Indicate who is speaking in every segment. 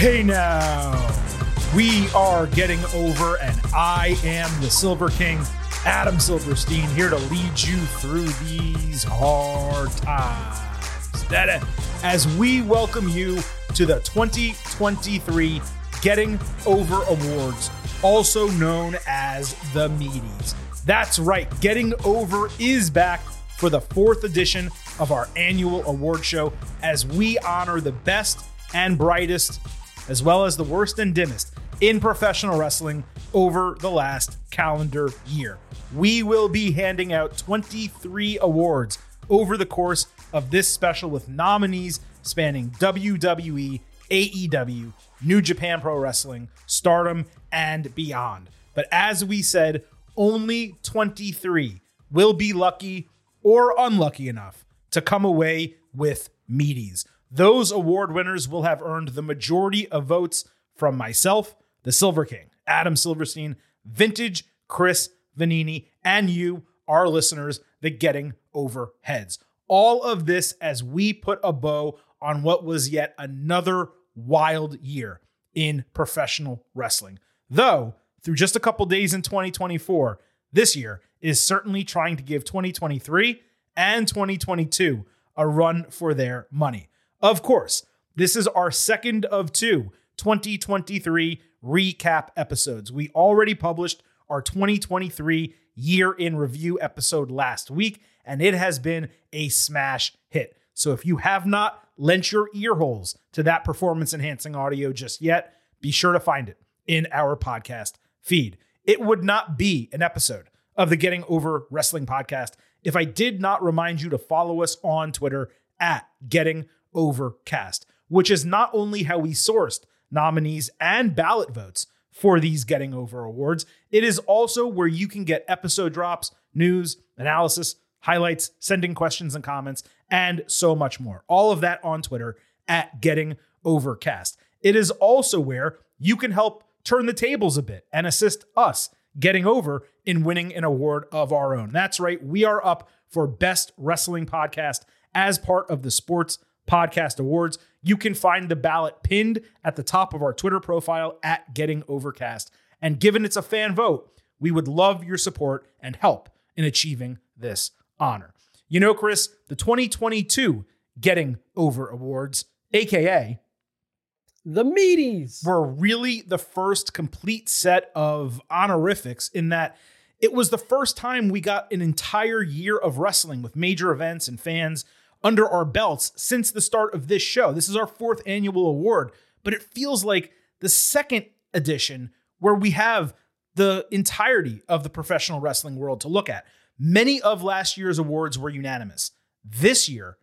Speaker 1: Hey now, we are getting over, and I am the Silver King, Adam Silverstein, here to lead you through these hard times. That as we welcome you to the 2023 Getting Over Awards, also known as the Meatys. That's right, Getting Over is back for the fourth edition of our annual award show as we honor the best and brightest, as well as the worst and dimmest in professional wrestling over the last calendar year. We will be handing out 23 awards over the course of this special with nominees spanning WWE, AEW, New Japan Pro Wrestling, Stardom, and beyond. But as we said, only 23 will be lucky or unlucky enough to come away with meaties. Those award winners will have earned the majority of votes from myself, the Silver King, Adam Silverstein, Vintage, Chris Vannini, and you, our listeners, the Getting Over Heads. All of this as we put a bow on what was yet another wild year in professional wrestling. Though, through just a couple days in 2024, this year is certainly trying to give 2023 and 2022 a run for their money. Of course, this is our second of two 2023 recap episodes. We already published our 2023 year in review episode last week, and it has been a smash hit. So if you have not lent your ear holes to that performance enhancing audio just yet, be sure to find it in our podcast feed. It would not be an episode of the Getting Over Wrestling podcast if I did not remind you to follow us on Twitter at Getting Overcast, which is not only how we sourced nominees and ballot votes for these Getting Over awards, it is also where you can get episode drops, news, analysis, highlights, sending questions and comments, and so much more. All of that on Twitter at Getting Overcast. It is also where you can help turn the tables a bit and assist us getting over in winning an award of our own. That's right, we are up for Best Wrestling Podcast as part of the Sports Podcast Awards. You can find the ballot pinned at the top of our Twitter profile at Getting Overcast. And given it's a fan vote, we would love your support and help in achieving this honor. You know, Chris, the 2022 Getting Over Awards, aka
Speaker 2: the meaties
Speaker 1: were really the first complete set of honorifics in that it was the first time we got an entire year of wrestling with major events and fans under our belts since the start of this show. This is our fourth annual award, but it feels like the second edition where we have the entirety of the professional wrestling world to look at. Many of last year's awards were unanimous. This year,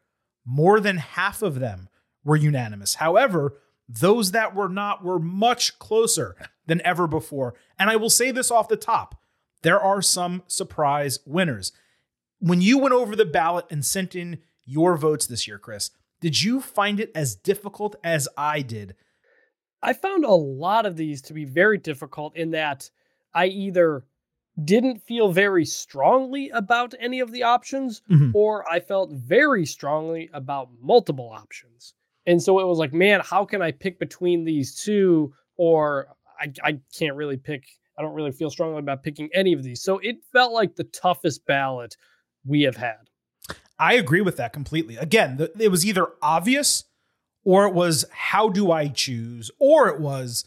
Speaker 1: more than half of them were unanimous. However, those that were not were much closer than ever before. And I will say this off the top there are some surprise winners. When you went over the ballot and sent in your votes this year, Chris, did you find it as difficult as I did?
Speaker 2: I found a lot of these to be very difficult in that I either didn't feel very strongly about any of the options mm-hmm. or I felt very strongly about multiple options. And so it was like, man, how can I pick between these two? Or I, I can't really pick. I don't really feel strongly about picking any of these. So it felt like the toughest ballot we have had.
Speaker 1: I agree with that completely. Again, the, it was either obvious or it was how do I choose or it was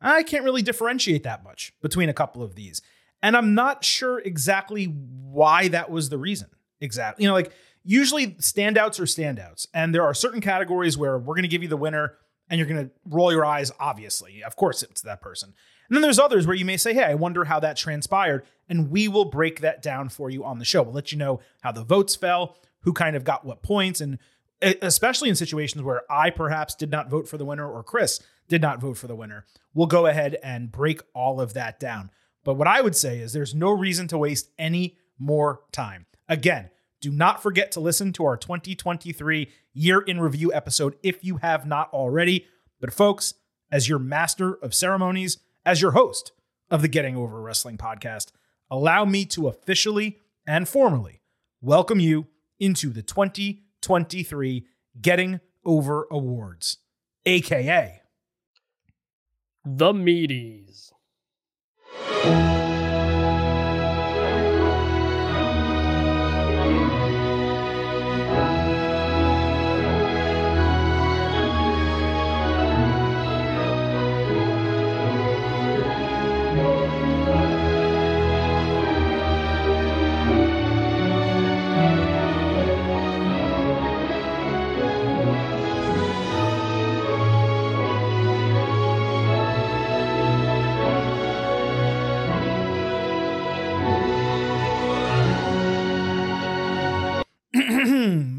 Speaker 1: I can't really differentiate that much between a couple of these. And I'm not sure exactly why that was the reason. Exactly. You know, like usually standouts are standouts. And there are certain categories where we're going to give you the winner and you're going to roll your eyes, obviously. Of course, it's that person. And then there's others where you may say, hey, I wonder how that transpired. And we will break that down for you on the show. We'll let you know how the votes fell, who kind of got what points, and especially in situations where I perhaps did not vote for the winner or Chris did not vote for the winner. We'll go ahead and break all of that down. But what I would say is there's no reason to waste any more time. Again, do not forget to listen to our 2023 year in review episode if you have not already. But, folks, as your master of ceremonies, as your host of the Getting Over Wrestling podcast, allow me to officially and formally welcome you into the 2023 Getting Over Awards, aka
Speaker 2: the Meatys.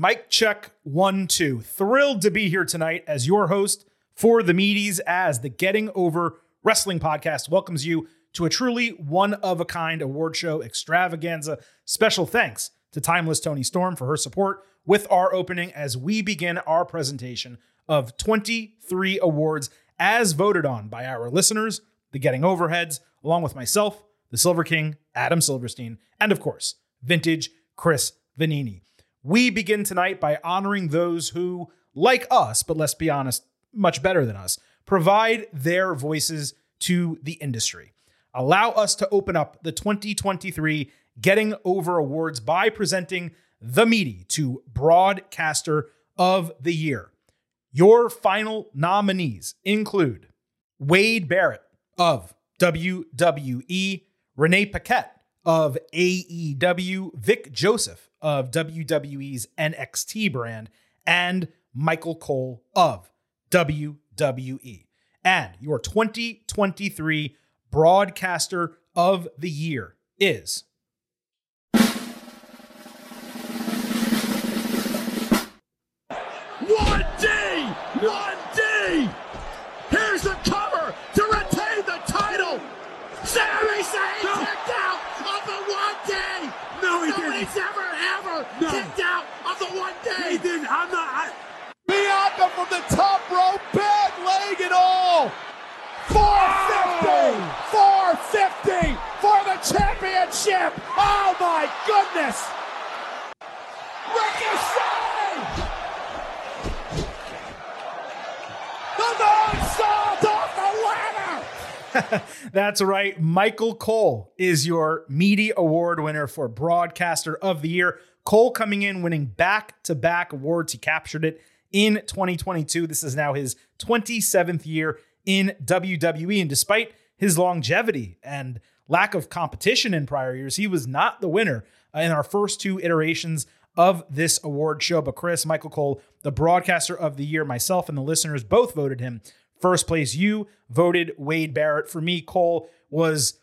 Speaker 1: Mic check one, two. Thrilled to be here tonight as your host for the Meatys as the Getting Over Wrestling podcast welcomes you to a truly one of a kind award show extravaganza. Special thanks to Timeless Toni Storm for her support with our opening as we begin our presentation of 23 awards as voted on by our listeners, the Getting Overheads, along with myself, the Silver King, Adam Silverstein, and of course, Vintage Chris Vannini. We begin tonight by honoring those who, like us, but let's be honest, much better than us, provide their voices to the industry. Allow us to open up the 2023 Getting Over Awards by presenting the meaty to Broadcaster of the Year. Your final nominees include Wade Barrett of WWE, Renee Paquette of AEW, Vic Joseph of WWE's NXT brand, and Michael Cole of WWE. And your 2023 Broadcaster of the Year is.
Speaker 3: Kicked out of the one
Speaker 4: He didn't. I'm not. I,
Speaker 3: Bianca from the top rope, bad leg and all! 450! 450 for the championship! Oh my goodness! Ricochet! The moonsault off the ladder!
Speaker 1: That's right. Michael Cole is your meaty award winner for Broadcaster of the Year. Cole coming in winning back to back awards. He captured it in 2022. This is now his 27th year in WWE. And despite his longevity and lack of competition in prior years, he was not the winner in our first two iterations of this award show. But Chris, Michael Cole, the broadcaster of the year, myself and the listeners both voted him first place. You voted Wade Barrett. For me, Cole was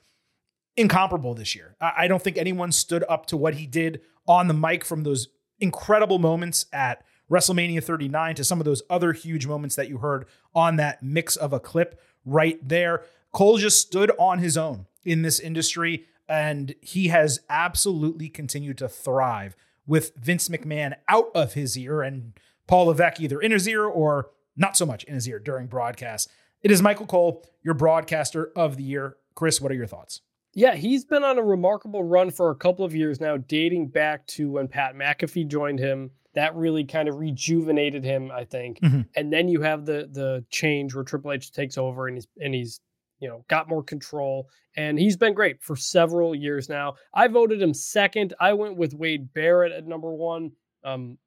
Speaker 1: incomparable this year. I don't think anyone stood up to what he did on the mic from those incredible moments at WrestleMania 39 to some of those other huge moments that you heard on that mix of a clip right there. Cole just stood on his own in this industry and he has absolutely continued to thrive with Vince McMahon out of his ear and Paul Levesque either in his ear or not so much in his ear during broadcasts. It is Michael Cole, your broadcaster of the year. Chris, what are your thoughts?
Speaker 2: Yeah, he's been on a remarkable run for a couple of years now, dating back to when Pat McAfee joined him. That really kind of rejuvenated him, I think.
Speaker 1: Mhm.
Speaker 2: And then you have the the change where Triple H takes over and he's and he's you know got more control and he's been great for several years now. I voted him second. I went with Wade Barrett at number one. Um,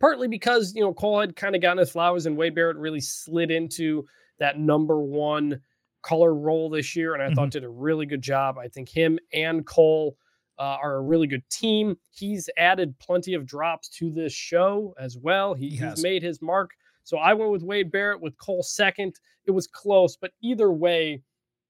Speaker 2: partly because you know Cole had kind of gotten his flowers and Wade Barrett really slid into that number one color role this year, and I thought did a really good job. I think him and Cole uh, are a really good team. He's added plenty of drops to this show as well. He,
Speaker 1: He
Speaker 2: he's made his mark. So I went with Wade Barrett with Cole second. It was close, but either way,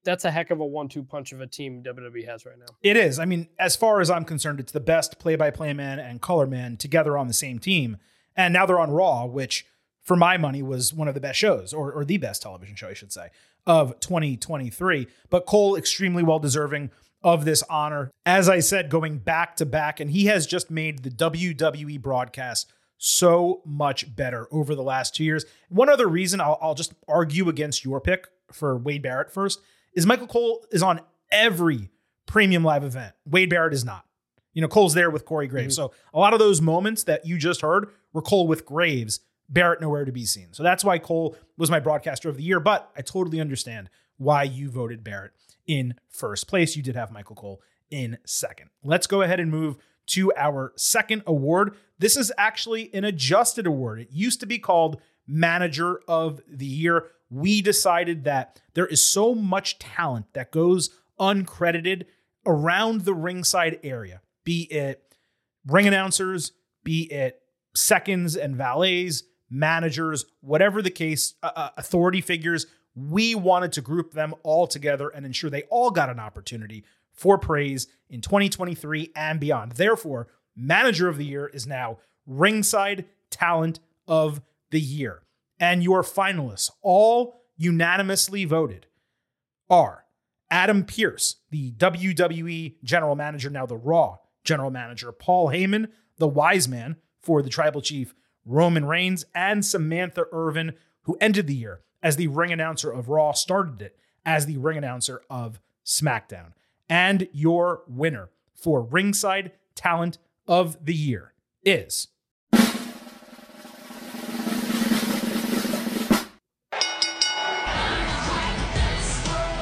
Speaker 2: that's a heck of a one-two punch of a team WWE has right now.
Speaker 1: It is. I mean, as far as I'm concerned, it's the best play by play man and color man together on the same team. And now they're on Raw, which for my money was one of the best shows, or, or the best television show, I should say, of 2023. But Cole, extremely well deserving of this honor. As I said, going back to back, and he has just made the WWE broadcast so much better over the last two years. One other reason I'll, I'll just argue against your pick for Wade Barrett first is Michael Cole is on every premium live event. Wade Barrett is not. You know, Cole's there with Corey Graves. Mm-hmm. So a lot of those moments that you just heard were Cole with Graves, Barrett nowhere to be seen. So that's why Cole was my broadcaster of the year. But I totally understand why you voted Barrett in first place. You did have Michael Cole in second. Let's go ahead and move to our second award. This is actually an adjusted award. It used to be called Manager of the Year. We decided that there is so much talent that goes uncredited around the ringside area, be it ring announcers, be it seconds and valets, managers, whatever the case, uh, uh authority figures. We wanted to group them all together and ensure they all got an opportunity for praise in 2023 and beyond. Therefore, Manager of the Year is now Ringside Talent of the Year. And your finalists, all unanimously voted, are Adam Pearce, the WWE General Manager, now the Raw General Manager, Paul Heyman, the Wise Man for the Tribal Chief, Roman Reigns, and Samantha Irvin, who ended the year as the ring announcer of Raw, started it as the ring announcer of SmackDown and your winner for Ringside Talent of the Year is.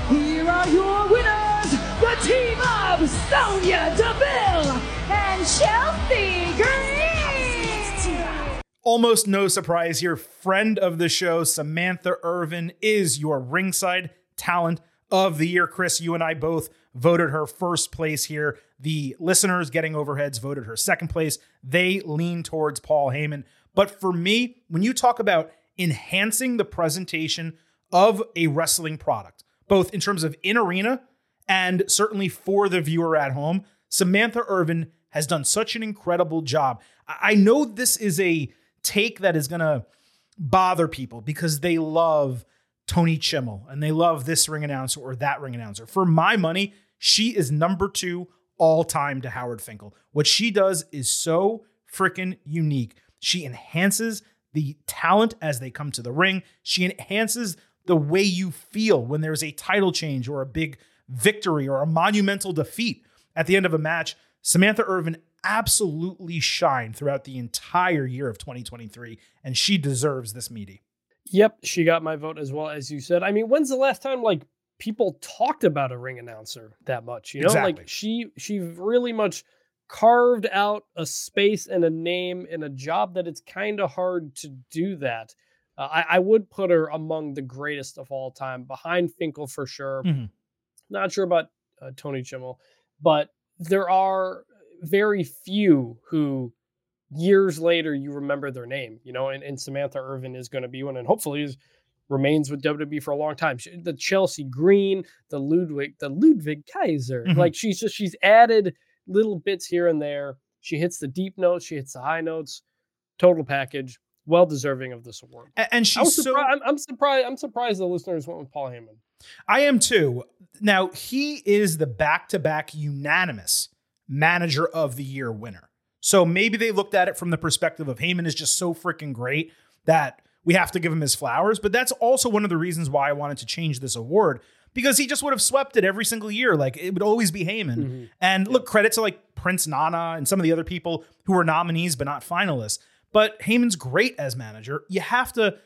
Speaker 4: Here are your winners, the team of Sonya Deville and Green.
Speaker 1: Almost no surprise here. Friend of the show, Samantha Irvin, is your ringside talent of the year. Chris, you and I both voted her first place here. The listeners getting overheads voted her second place. They lean towards Paul Heyman. But for me, when you talk about enhancing the presentation of a wrestling product, both in terms of in arena and certainly for the viewer at home, Samantha Irvin has done such an incredible job. I know this is a take that is going to bother people because they love Tony Chimel and they love this ring announcer or that ring announcer. For my money, she is number two all time to Howard Finkel. What she does is so freaking unique. She enhances the talent as they come to the ring, she enhances the way you feel when there's a title change or a big victory or a monumental defeat at the end of a match. Samantha Irvin absolutely shine throughout the entire year of 2023, and she deserves this meaty.
Speaker 2: Yep, she got my vote as well as you said. I mean, when's the last time like people talked about a ring announcer that much? You know, exactly. like she she really much carved out a space and a name in a job that it's kind of hard to do that. Uh, I, I, would put her among the greatest of all time, behind Finkel for sure. Mm-hmm. Not sure about uh, Tony Chimel, but there are very few who years later you remember their name, you know, and, and Samantha Irvin is going to be one, and hopefully is remains with WWE for a long time. She, the Chelsea Green, the Ludwig, the Ludwig Kaiser, mm-hmm. like she's just she's added little bits here and there. She hits the deep notes, she hits the high notes, total package. Well deserving of this award,
Speaker 1: and she's
Speaker 2: so. I'm, I'm surprised. I'm surprised the listeners went with Paul Heyman.
Speaker 1: I am too. Now he is the back-to-back unanimous manager of the year winner. So maybe they looked at it from the perspective of Heyman is just so freaking great that we have to give him his flowers. But that's also one of the reasons why I wanted to change this award because he just would have swept it every single year. Like it would always be Heyman. Mm-hmm. And look, credit to like Prince Nana and some of the other people who were nominees but not finalists. But Heyman's great as manager. You have to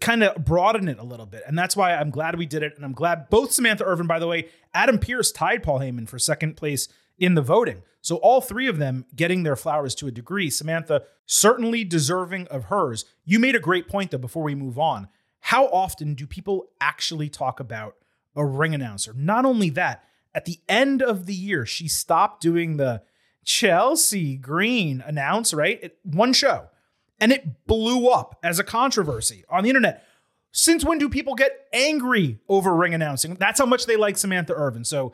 Speaker 1: kind of broaden it a little bit. And that's why I'm glad we did it. And I'm glad both Samantha Irvin, by the way, Adam Pearce tied Paul Heyman for second place in the voting. So all three of them getting their flowers to a degree. Samantha certainly deserving of hers. You made a great point though before we move on. How often do people actually talk about a ring announcer? Not only that, at the end of the year, she stopped doing the Chelsea Green announce, right? It, one show. And it blew up as a controversy on the internet. Since when do people get angry over ring announcing? That's how much they like Samantha Irvin. So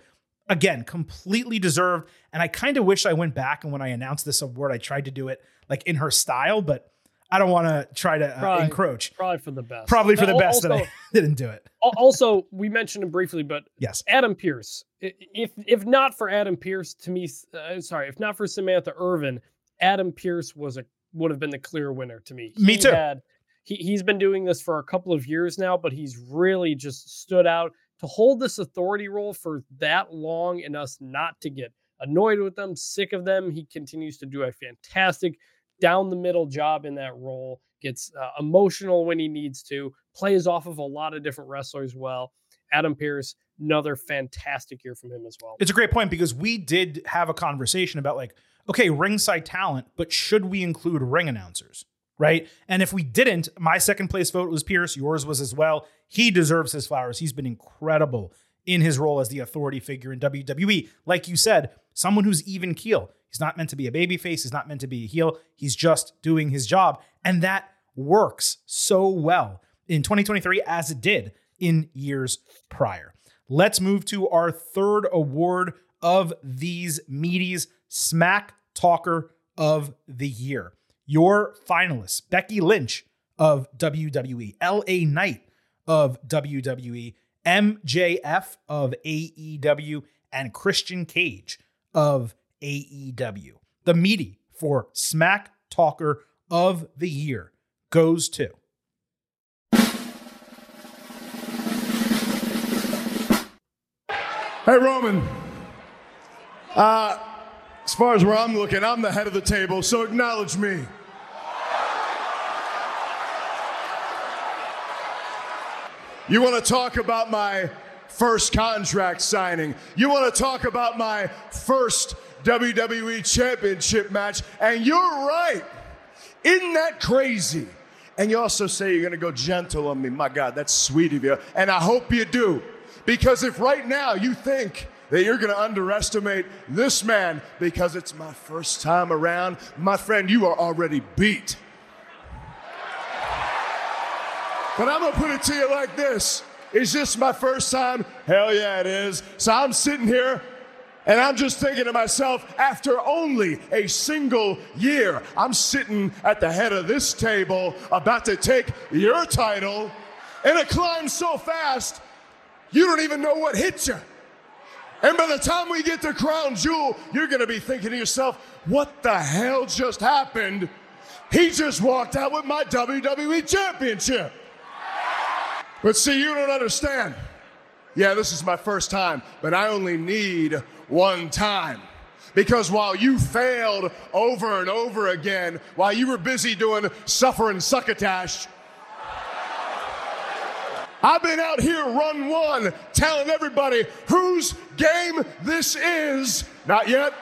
Speaker 1: again, completely deserved. And I kind of wish I went back and when I announced this award, I tried to do it like in her style, but I don't want to try to uh, probably, encroach.
Speaker 2: Probably for the best.
Speaker 1: Probably for the best also, that I didn't do it.
Speaker 2: also, we mentioned him briefly, but
Speaker 1: yes,
Speaker 2: Adam Pearce. If if not for Adam Pearce, to me, uh, sorry, if not for Samantha Irvin, Adam Pearce was a would have been the clear winner to me.
Speaker 1: He me too.
Speaker 2: Had, he, he's been doing this for a couple of years now, but he's really just stood out to hold this authority role for that long and us not to get annoyed with them, sick of them. He continues to do a fantastic down the middle job in that role, gets uh, emotional when he needs to, plays off of a lot of different wrestlers well. Adam Pearce, another fantastic year from him as well.
Speaker 1: It's a great point because we did have a conversation about like, okay, ringside talent, but should we include ring announcers? Right. And if we didn't, my second place vote was Pearce, Yours was as well. He deserves his flowers. He's been incredible in his role as the authority figure in WWE. Like you said, someone who's even keel. He's not meant to be a babyface. He's not meant to be a heel. He's just doing his job. And that works so well in 2023 as it did in years prior. Let's move to our third award of these meaties Smack Talker of the Year. Your finalists Becky Lynch of WWE, LA Knight of WWE, MJF of AEW, and Christian Cage of AEW. The meaty for Smack Talker of the Year goes to.
Speaker 5: Hey, Roman. Uh, as far as where I'm looking, I'm the head of the table, so acknowledge me. You want to talk about my first contract signing? You want to talk about my first WWE Championship match? And you're right. Isn't that crazy? And you also say you're going to go gentle on me. My God, that's sweet of you. And I hope you do. Because if right now you think that you're going to underestimate this man because it's my first time around, my friend, you are already beat. But I'm to put it to you like this Is this my first time? Hell yeah, it is. So I'm sitting here and I'm just thinking to myself, after only a single year, I'm sitting at the head of this table about to take your title, and it climbs so fast you don't even know what hit you. And by the time we get to Crown Jewel, you're going to be thinking to yourself, what the hell just happened? He just walked out with my WWE Championship. But see, you don't understand. Yeah, this is my first time, but I only need one time. Because while you failed over and over again, while you were busy doing suffer and succotash, I've been out here run one telling everybody whose game this is. Not yet.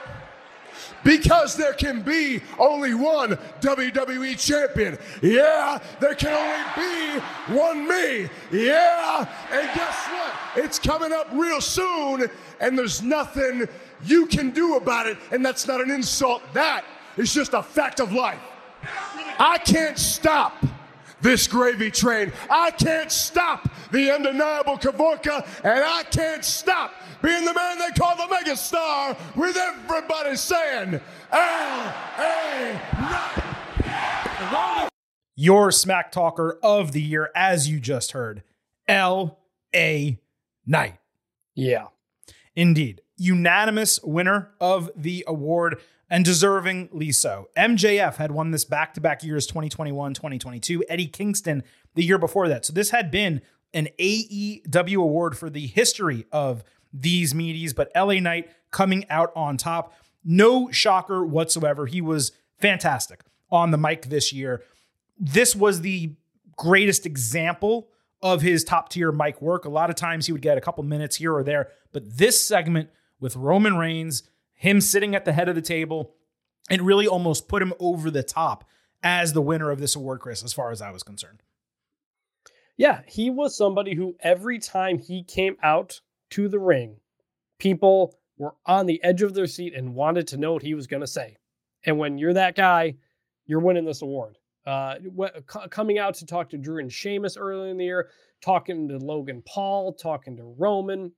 Speaker 5: Because there can be only one WWE champion. Yeah, there can only be one me. Yeah, and guess what? It's coming up real soon, and there's nothing you can do about it, and that's not an insult. That is just a fact of life. I can't stop this gravy train. I can't stop the undeniable Kavorka, and I can't stop being the man they call the megastar with everybody saying, L.A. Knight.
Speaker 1: Your smack talker of the year, as you just heard, L.A. Knight.
Speaker 2: Yeah.
Speaker 1: Indeed. Unanimous winner of the award and deservingly so. MJF had won this back to back years 2021, 2022. Eddie Kingston the year before that. So this had been an AEW award for the history of these meaties, but LA Knight coming out on top. No shocker whatsoever. He was fantastic on the mic this year. This was the greatest example of his top tier mic work. A lot of times he would get a couple minutes here or there, but this segment with Roman Reigns him sitting at the head of the table and really almost put him over the top as the winner of this award, Chris, as far as I was concerned.
Speaker 2: Yeah, he was somebody who every time he came out to the ring, people were on the edge of their seat and wanted to know what he was going to say. And when you're that guy, you're winning this award. Uh, coming out to talk to Drew and Sheamus earlier in the year, talking to Logan Paul, talking to Roman,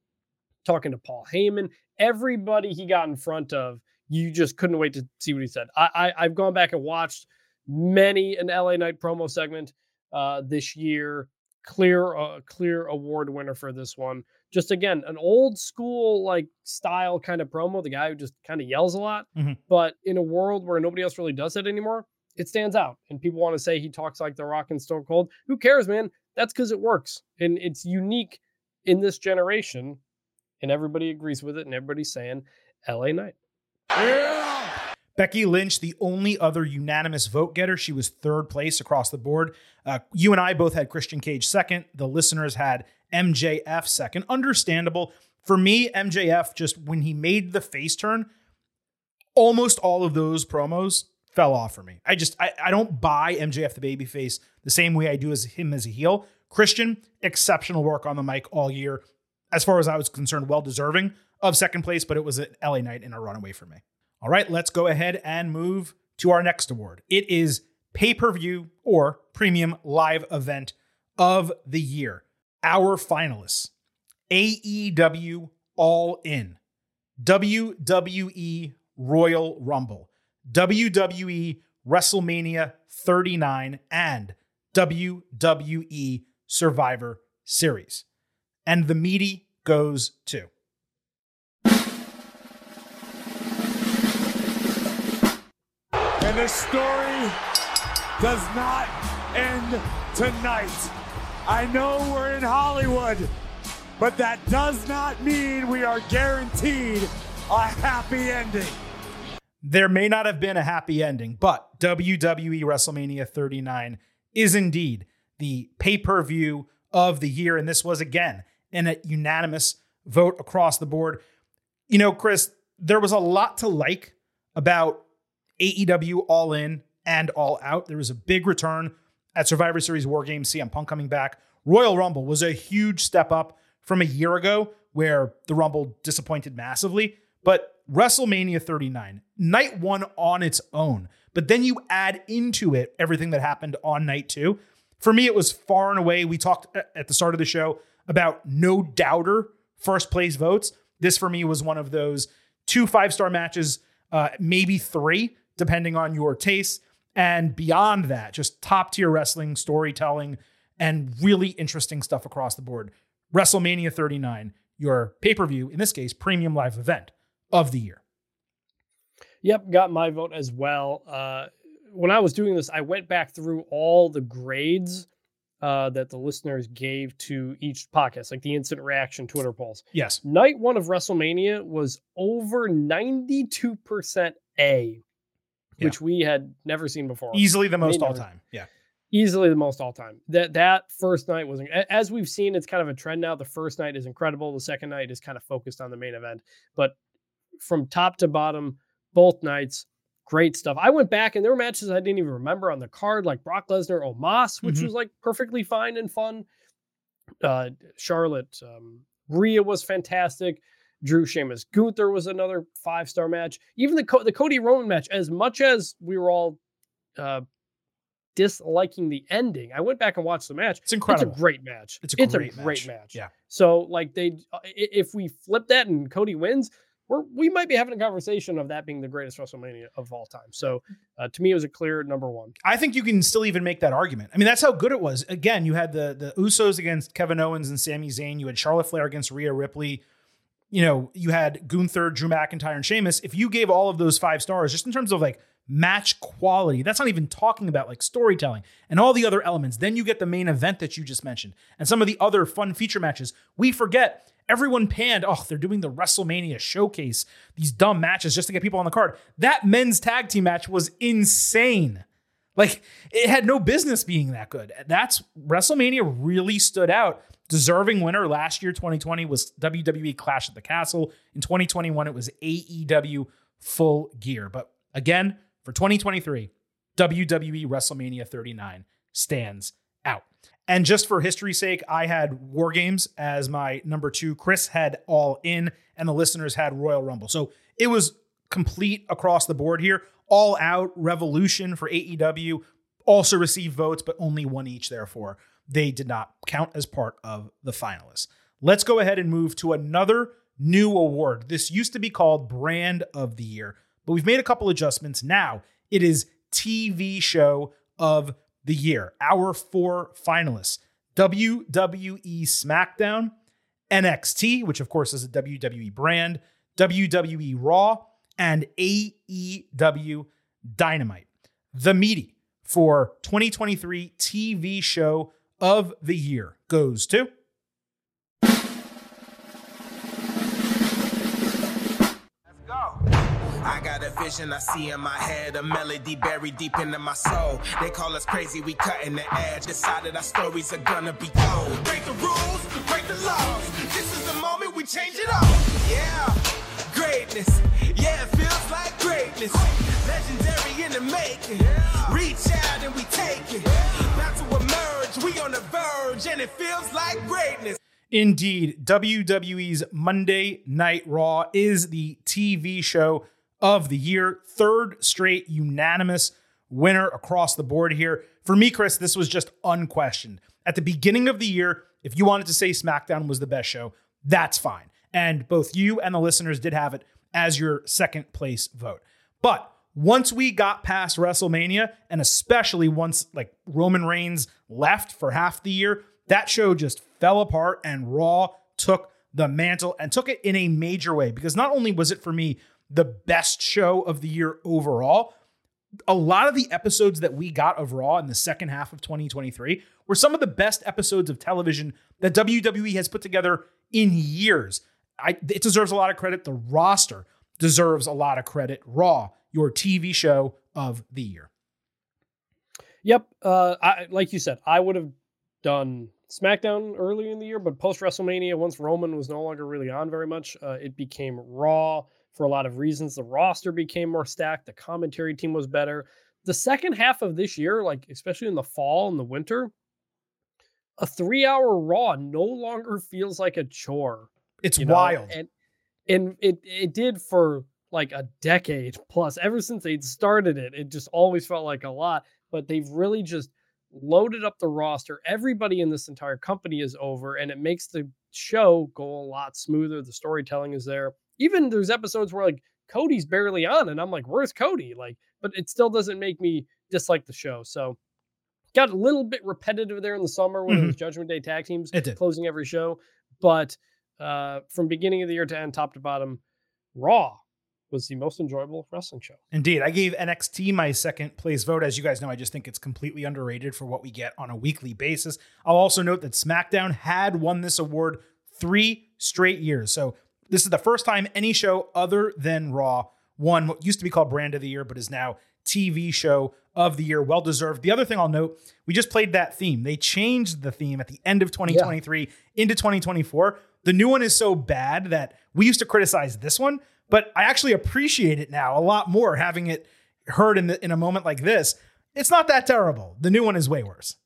Speaker 2: talking to Paul Heyman, everybody he got in front of, you just couldn't wait to see what he said. I, I have gone back and watched many an LA Knight promo segment uh, this year. Clear, uh, clear award winner for this one. Just again, an old school like style kind of promo. The guy who just kind of yells a lot, mm-hmm. but in a world where nobody else really does it anymore, it stands out. And people want to say he talks like the Rock and Stone Cold. Who cares, man? That's because it works and it's unique in this generation and everybody agrees with it, and everybody's saying LA Knight.
Speaker 1: Yeah. Becky Lynch, the only other unanimous vote getter. She was third place across the board. Uh, you and I both had Christian Cage second. The listeners had MJF second. Understandable. For me, MJF, just when he made the face turn, almost all of those promos fell off for me. I just I, I don't buy MJF the babyface the same way I do as him as a heel. Christian, exceptional work on the mic all year. As far as I was concerned, well deserving of second place, but it was an LA Knight and a runaway for me. All right, let's go ahead and move to our next award. It is pay per view or premium live event of the year. Our finalists AEW All In, WWE Royal Rumble, WWE WrestleMania 39, and WWE Survivor Series. And the meaty goes to.
Speaker 3: And the story does not end tonight. I know we're in Hollywood, but that does not mean we are guaranteed a happy ending.
Speaker 1: There may not have been a happy ending, but WWE WrestleMania 39 is indeed the pay per view of the year. And this was, again, in a unanimous vote across the board. You know, Chris, there was a lot to like about AEW All In and All Out. There was a big return at Survivor Series War Games, CM Punk coming back. Royal Rumble was a huge step up from a year ago where the Rumble disappointed massively. But WrestleMania 39, night one on its own, but then you add into it everything that happened on night two. For me, it was far and away. We talked at the start of the show about no doubter first place votes. This for me was one of those two five star matches, uh, maybe three, depending on your taste. And beyond that, just top tier wrestling, storytelling, and really interesting stuff across the board. WrestleMania 39, your pay per view, in this case, premium live event of the year.
Speaker 2: Yep, got my vote as well. Uh, when I was doing this, I went back through all the grades uh, that the listeners gave to each podcast, like the instant reaction Twitter polls.
Speaker 1: Yes.
Speaker 2: Night one of WrestleMania was over 92% A, which we had never seen before.
Speaker 1: Easily the most all time. Yeah.
Speaker 2: easily the most all time. That that first night was as we've seen. It's kind of a trend now. The first night is incredible. The second night is kind of focused on the main event, but from top to bottom, both nights, great stuff. I went back and there were matches I didn't even remember on the card, like Brock Lesnar, Omos, which
Speaker 1: Mhm.
Speaker 2: was like perfectly fine and fun. Uh, Charlotte, um, Rhea was fantastic. Drew Sheamus Gunther was another five star match. Even the Co- the Cody Roman match, as much as we were all uh, disliking the ending, I went back and watched the match.
Speaker 1: It's incredible.
Speaker 2: It's a great match.
Speaker 1: It's a great match.
Speaker 2: match.
Speaker 1: Yeah.
Speaker 2: So like they, uh, if we flip that and Cody wins, we're we might be having a conversation of that being the greatest WrestleMania of all time. So uh, to me, it was a clear number one.
Speaker 1: I think you can still even make that argument. I mean, that's how good it was. Again, you had the the Usos against Kevin Owens and Sami Zayn. You had Charlotte Flair against Rhea Ripley. You know, you had Gunther, Drew McIntyre, and Sheamus. If you gave all of those five stars, just in terms of like match quality, that's not even talking about like storytelling and all the other elements. Then you get the main event that you just mentioned and some of the other fun feature matches. We forget everyone panned, oh, they're doing the WrestleMania showcase, these dumb matches just to get people on the card. That men's tag team match was insane. Like it had no business being that good. That's WrestleMania really stood out. Deserving winner last year, 2020, was WWE Clash at the Castle. In 2021, it was AEW Full Gear. But again, for 2023, WWE WrestleMania 39 stands out. And just for history's sake, I had War Games as my number two. Chris had All In, and the listeners had Royal Rumble. So it was complete across the board here. All Out Revolution for AEW also received votes, but only one each, therefore. They did not count as part of the finalists. Let's go ahead and move to another new award. This used to be called Brand of the Year, but we've made a couple adjustments. Now it is TV Show of the Year. Our four finalists WWE SmackDown, NXT, which of course is a WWE brand, WWE Raw, and AEW Dynamite. The meaty for 2023 TV show of the year goes to
Speaker 6: vision I see in my head, a melody buried deep into my soul. They call us crazy, we cutting the edge. Decided our stories are gonna be told. Break the rules, break the laws. This is the moment we change it all. Yeah, greatness. Yeah, it feels like greatness. Legendary in the making. Reach out and we take it. About to emerge, we on the verge, and it feels like greatness.
Speaker 1: Indeed, WWE's Monday Night Raw is the TV show of the year. Third straight unanimous winner across the board here. For me, Chris, this was just unquestioned. At the beginning of the year, if you wanted to say SmackDown was the best show, that's fine. And both you and the listeners did have it as your second place vote. But once we got past WrestleMania, and especially once like Roman Reigns left for half the year, that show just fell apart and Raw took the mantle and took it in a major way because not only was it for me the best show of the year overall, a lot of the episodes that we got of Raw in the second half of 2023 were some of the best episodes of television that WWE has put together in years. I, it deserves a lot of credit. The roster deserves a lot of credit. Raw, your TV show of the year.
Speaker 2: Yep. Uh, I, like you said, I would have done SmackDown earlier in the year, but post WrestleMania, once Roman was no longer really on very much, uh, it became Raw for a lot of reasons. The roster became more stacked, the commentary team was better. The second half of this year, like especially in the fall and the winter, a three hour Raw no longer feels like a chore.
Speaker 1: It's
Speaker 2: you know?
Speaker 1: wild.
Speaker 2: And and it it did for like a decade plus. Ever since they'd started it, it just always felt like a lot. But they've really just loaded up the roster. Everybody in this entire company is over, and it makes the show go a lot smoother. The storytelling is there. Even there's episodes where like Cody's barely on, and I'm like, where's Cody? Like, but it still doesn't make me dislike the show. So got a little bit repetitive there in the summer when
Speaker 1: Mhm.
Speaker 2: it was Judgment Day tag teams closing every show. But uh from beginning of the year to end, top to bottom, Raw was the most enjoyable wrestling show.
Speaker 1: Indeed. I gave NXT my second place vote. As you guys know, I just think it's completely underrated for what we get on a weekly basis. I'll also note that SmackDown had won this award three straight years. So this is the first time any show other than Raw won what used to be called Brand of the Year, but is now TV Show of the Year. Well deserved. The other thing I'll note, we just played that theme. They changed the theme at the end of 2023 into 2024. The new one is so bad that we used to criticize this one, but I actually appreciate it now a lot more having it heard in the, in a moment like this. It's not that terrible. The new one is way worse.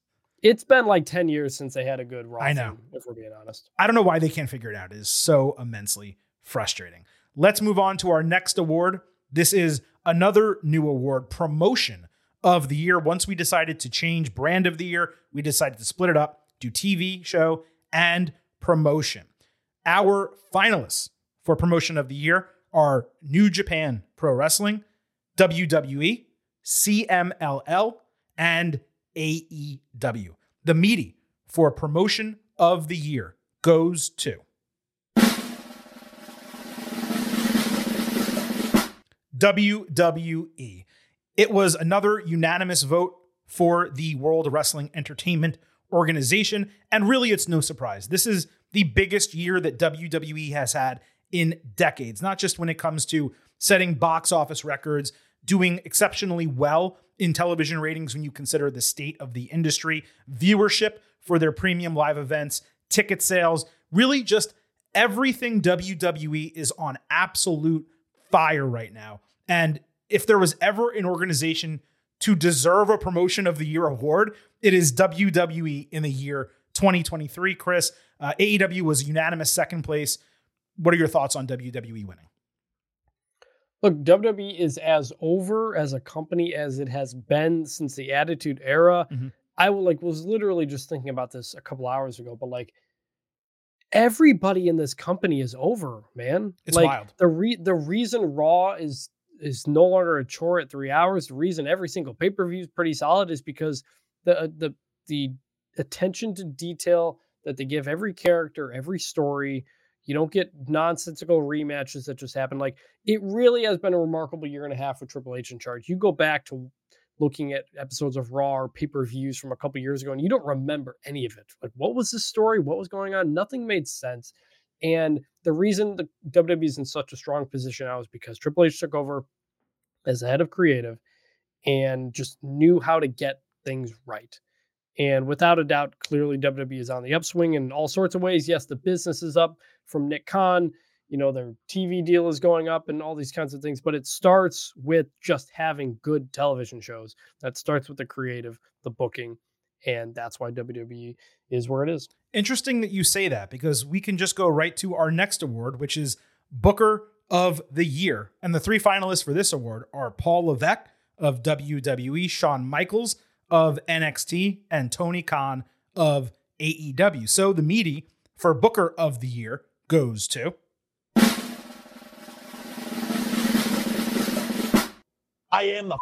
Speaker 2: It's been like 10 years since they had a good Raw.
Speaker 1: I know.
Speaker 2: theme, if we're being honest.
Speaker 1: I don't know why they can't figure it out. It is so immensely frustrating. Let's move on to our next award. This is another new award, promotion of the year. Once we decided to change brand of the year, we decided to split it up, do TV show and promotion. Our finalists for promotion of the year are New Japan Pro Wrestling, WWE, CMLL, and AEW. The meaty for promotion of the year goes to WWE. It was another unanimous vote for the World Wrestling Entertainment Organization. And really, it's no surprise. This is the biggest year that WWE has had in decades, not just when it comes to setting box office records, doing exceptionally well in television ratings when you consider the state of the industry, viewership for their premium live events, ticket sales, really just everything WWE is on absolute fire right now. And if there was ever an organization to deserve a promotion of the year award, it is WWE in the year 2023. Chris, uh, AEW was unanimous second place. What are your thoughts on WWE winning?
Speaker 2: Look, WWE is as over as a company as it has been since the Attitude Era.
Speaker 1: Mhm.
Speaker 2: I will, like was literally just thinking about this a couple hours ago, but like everybody in this company is over, man.
Speaker 1: It's
Speaker 2: like
Speaker 1: wild.
Speaker 2: the re- the reason Raw is is no longer a chore at three hours. The reason every single pay per view is pretty solid is because the uh, the the attention to detail that they give every character, every story. You don't get nonsensical rematches that just happen. Like it really has been a remarkable year and a half with Triple H in charge. You go back to looking at episodes of Raw or pay per views from a couple years ago, and you don't remember any of it. Like, what was the story? What was going on? Nothing made sense. And the reason the WWE is in such a strong position now is because Triple H took over as the head of creative and just knew how to get things right. And without a doubt, clearly WWE is on the upswing in all sorts of ways. Yes, the business is up from Nick Khan. You know, their TV deal is going up and all these kinds of things. But it starts with just having good television shows. That starts with the creative, the booking. And that's why WWE is where it is.
Speaker 1: Interesting that you say that because we can just go right to our next award, which is Booker of the Year. And the three finalists for this award are Paul Levesque of WWE, Shawn Michaels of NXT, and Tony Khan of AEW. So the meaty for Booker of the Year goes to.
Speaker 7: I am the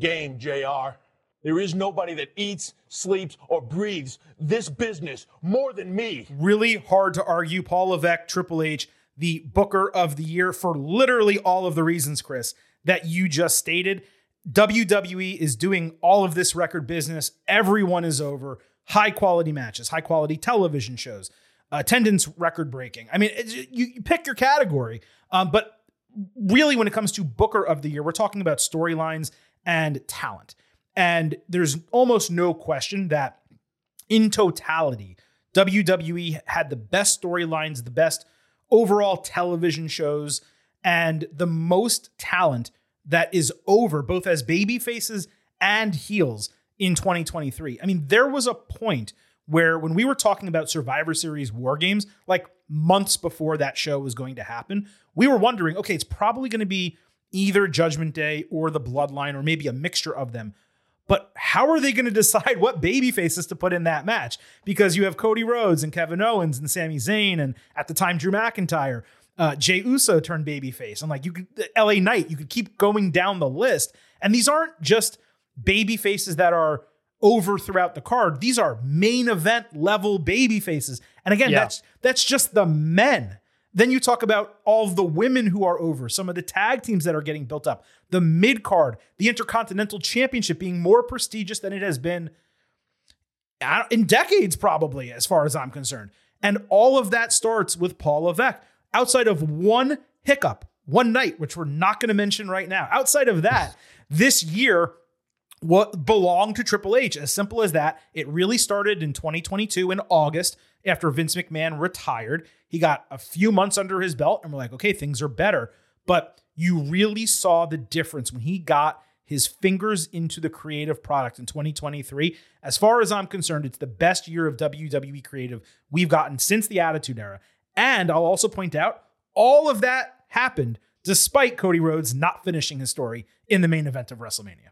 Speaker 7: game, JR. There is nobody that eats, sleeps, or breathes this business more than me.
Speaker 1: Really hard to argue. Paul Levesque, Triple H, the Booker of the Year for literally all of the reasons, Chris, that you just stated. WWE is doing all of this record business. Everyone is over. High quality matches, high quality television shows, attendance record breaking. I mean, you, you, pick your category. Um, but really, when it comes to Booker of the Year, we're talking about storylines and talent. And there's almost no question that in totality, WWE had the best storylines, the best overall television shows, and the most talent that is over, both as baby faces and heels in 2023. I mean, there was a point where when we were talking about Survivor Series War Games, like months before that show was going to happen, we were wondering, okay, it's probably going to be either Judgment Day or the Bloodline or maybe a mixture of them. But how are they going to decide what baby faces to put in that match? Because you have Cody Rhodes and Kevin Owens and Sami Zayn and at the time Drew McIntyre. Uh, Jey Uso turned babyface. And like you could, LA Knight, you could keep going down the list. And these aren't just baby faces that are over throughout the card. These are main event level baby faces. And again, yeah. that's that's just the men. Then you talk about all of the women who are over, some of the tag teams that are getting built up, the mid card, the Intercontinental Championship being more prestigious than it has been in decades, probably, as far as I'm concerned. And all of that starts with Paul Levesque outside of one hiccup, one night, which we're not going to mention right now. Outside of that, this year what belonged to Triple H. As simple as that. It really started in 2022 in August after Vince McMahon retired. He got a few months under his belt, and we're like, okay, things are better. But you really saw the difference when he got his fingers into the creative product in 2023. As far as I'm concerned, it's the best year of WWE creative we've gotten since the Attitude Era. And I'll also point out all of that happened despite Cody Rhodes not finishing his story in the main event of WrestleMania.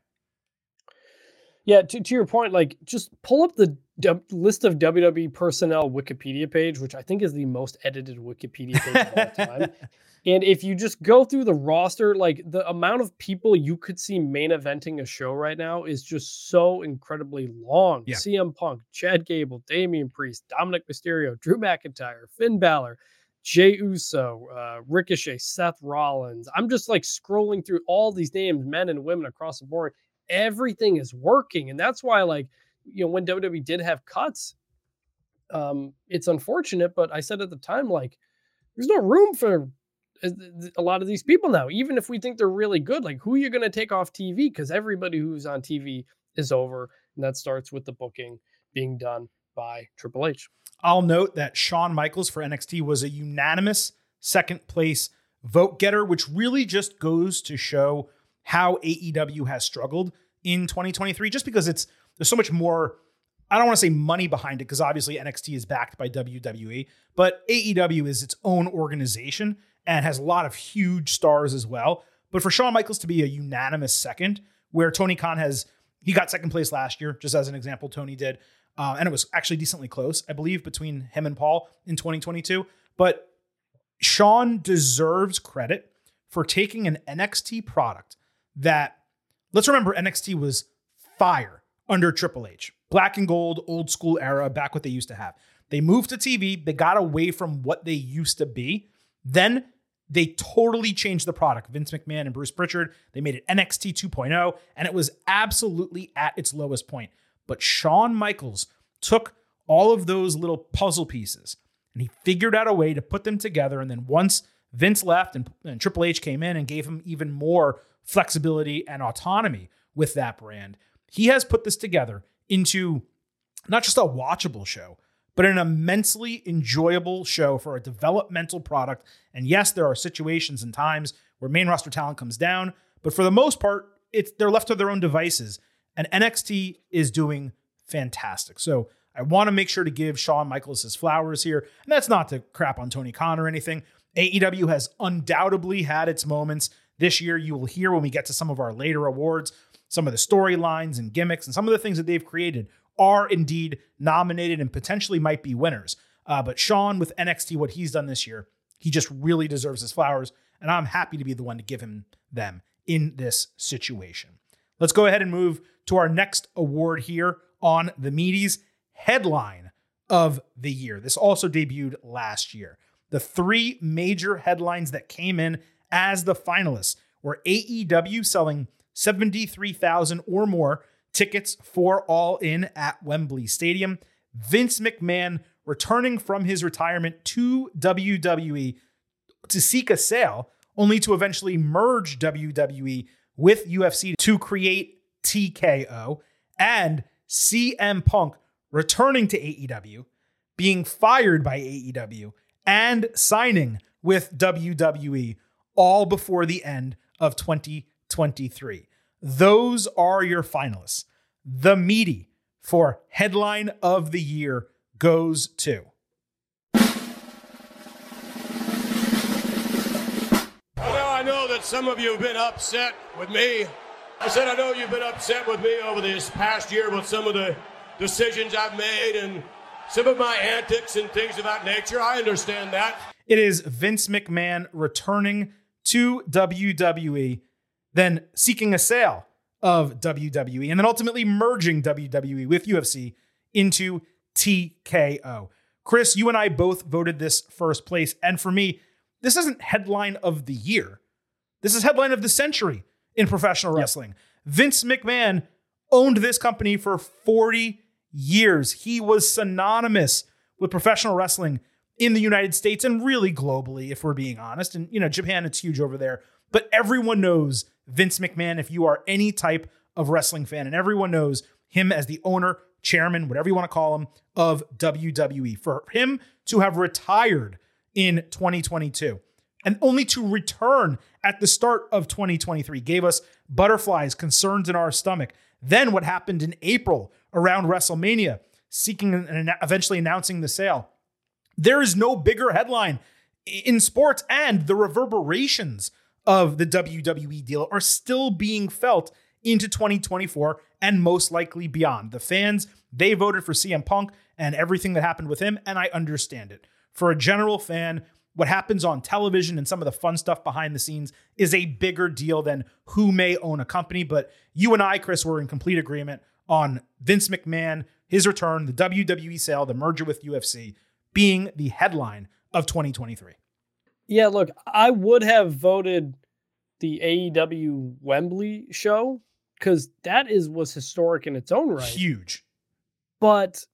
Speaker 2: Yeah, to, to your point, like just pull up the d- list of WWE personnel Wikipedia page, which I think is the most edited Wikipedia page of all time. And if you just go through the roster, like the amount of people you could see main eventing a show right now is just so incredibly long. Yeah. CM Punk, Chad Gable, Damian Priest, Dominik Mysterio, Drew McIntyre, Finn Balor, Jey Uso, uh, Ricochet, Seth Rollins. I'm just like scrolling through all these names, men and women across the board. Everything is working. And that's why, like, you know, when WWE did have cuts, um, it's unfortunate, but I said at the time, like, there's no room for a lot of these people now, even if we think they're really good, like who are you going to take off TV? Because everybody who's on TV is over. And that starts with the booking being done by Triple H.
Speaker 1: I'll note that Shawn Michaels for NXT was a unanimous second place vote getter, which really just goes to show how AEW has struggled in 2023, just because it's there's so much more. I don't want to say money behind it because obviously NXT is backed by WWE, but AEW is its own organization and has a lot of huge stars as well. But for Shawn Michaels to be a unanimous second, where Tony Khan has, he got second place last year, just as an example, Tony did. Uh, and it was actually decently close, I believe, between him and Paul in 2022. But Shawn deserves credit for taking an NXT product that, let's remember, NXT was fire under Triple H. Black and gold, old school era, back what they used to have. They moved to TV, they got away from what they used to be. Then they totally changed the product. Vince McMahon and Bruce Prichard, they made it NXT 2.0, and it was absolutely at its lowest point. But Shawn Michaels took all of those little puzzle pieces and he figured out a way to put them together. And then once Vince left and, and Triple H came in and gave him even more flexibility and autonomy with that brand, he has put this together into not just a watchable show, but an immensely enjoyable show for a developmental product. And yes, there are situations and times where main roster talent comes down, but for the most part, it's they're left to their own devices. And NXT is doing fantastic. So I want to make sure to give Shawn Michaels his flowers here. And that's not to crap on Tony Khan or anything. AEW has undoubtedly had its moments this year. You will hear when we get to some of our later awards, some of the storylines and gimmicks and some of the things that they've created are indeed nominated and potentially might be winners. Uh, but Shawn with NXT, what he's done this year, he just really deserves his flowers. And I'm happy to be the one to give him them in this situation. Let's go ahead and move to our next award here on the Meatys headline of the year. This also debuted last year. The three major headlines that came in as the finalists were AEW selling 73,000 or more tickets for All In at Wembley Stadium, Vince McMahon returning from his retirement to WWE to seek a sale, only to eventually merge WWE with UFC to create TKO, and CM Punk returning to AEW, being fired by AEW, and signing with WWE all before the end of 2023. Those are your finalists. The meaty for headline of the year goes to.
Speaker 8: Well, I know that some of you have been upset with me. I said I know you've been upset with me over this past year with some of the decisions I've made and some of my antics and things of that nature. I understand that.
Speaker 1: It is Vince McMahon returning to WWE, then seeking a sale of WWE, and then ultimately merging WWE with UFC into TKO. Chris, you and I both voted this first place. And for me, this isn't headline of the year. This is headline of the century in professional wrestling. Yep. Vince McMahon owned this company for 40 years. He was synonymous with professional wrestling in the United States and really globally, if we're being honest. And, you know, Japan, it's huge over there. But everyone knows Vince McMahon if you are any type of wrestling fan, and everyone knows him as the owner, chairman, whatever you want to call him, of WWE. For him to have retired in 2022 and only to return at the start of 2023 gave us butterflies, concerns in our stomach. Then what happened in April around WrestleMania, seeking and eventually announcing the sale. There is no bigger headline in sports, and the reverberations of the WWE deal are still being felt into 2024 and most likely beyond. The fans, they voted for CM Punk and everything that happened with him, and I understand it. For a general fan, what happens on television and some of the fun stuff behind the scenes is a bigger deal than who may own a company. But you and I, Chris, were in complete agreement on Vince McMahon, his return, the WWE sale, the merger with UFC being the headline of 2023.
Speaker 2: Yeah, look, I would have voted the AEW Wembley show because that is was historic in its own right.
Speaker 1: Huge.
Speaker 2: But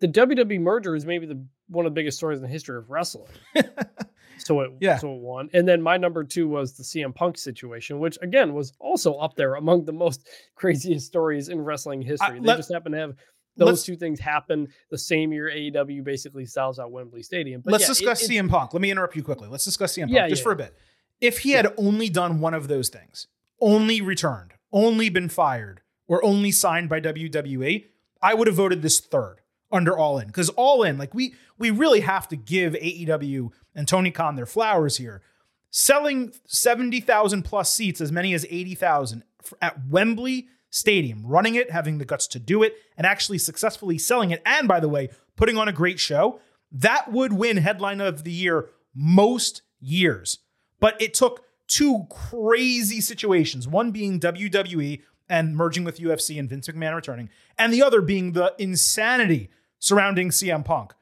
Speaker 2: the WWE merger is maybe the one of the biggest stories in the history of wrestling. so it yeah. so it won. And then my number two was the CM Punk situation, which again was also up there among the most craziest stories in wrestling history. Uh, they let, just happen to have those two things happen the same year AEW basically sells out Wembley Stadium.
Speaker 1: But let's yeah, discuss it, CM Punk. Let me interrupt you quickly. Let's discuss CM Punk yeah, just for a bit. If he had only done one of those things, only returned, only been fired, or only signed by WWE, I would have voted this third under All In because All In, like we we really have to give AEW and Tony Khan their flowers here. Selling seventy thousand plus seats, as many as eighty thousand at Wembley Stadium, running it, having the guts to do it, and actually successfully selling it, and by the way, putting on a great show. That would win headline of the year most years. But it took two crazy situations, one being WWE and merging with UFC and Vince McMahon returning, and the other being the insanity surrounding CM Punk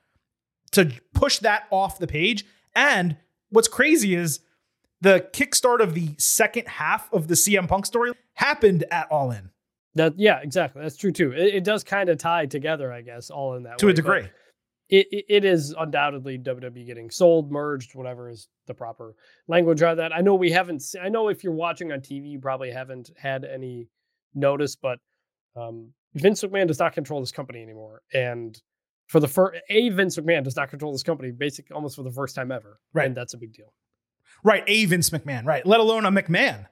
Speaker 1: to push that off the page. And what's crazy is the kickstart of the second half of the CM Punk story happened at All In.
Speaker 2: That yeah, exactly. That's true too. It, it does kind of tie together, I guess, all in that
Speaker 1: to
Speaker 2: way,
Speaker 1: a degree.
Speaker 2: it, it, it is undoubtedly WWE getting sold, merged, whatever is the proper language on that. I know we haven't. I know if you're watching on TV, you probably haven't had any notice, but um, Vince McMahon does not control this company anymore, and for the first, a Vince McMahon does not control this company, basically almost for the first time ever,
Speaker 1: Right.
Speaker 2: And that's a big deal.
Speaker 1: Right, a Vince McMahon, right? Let alone a McMahon.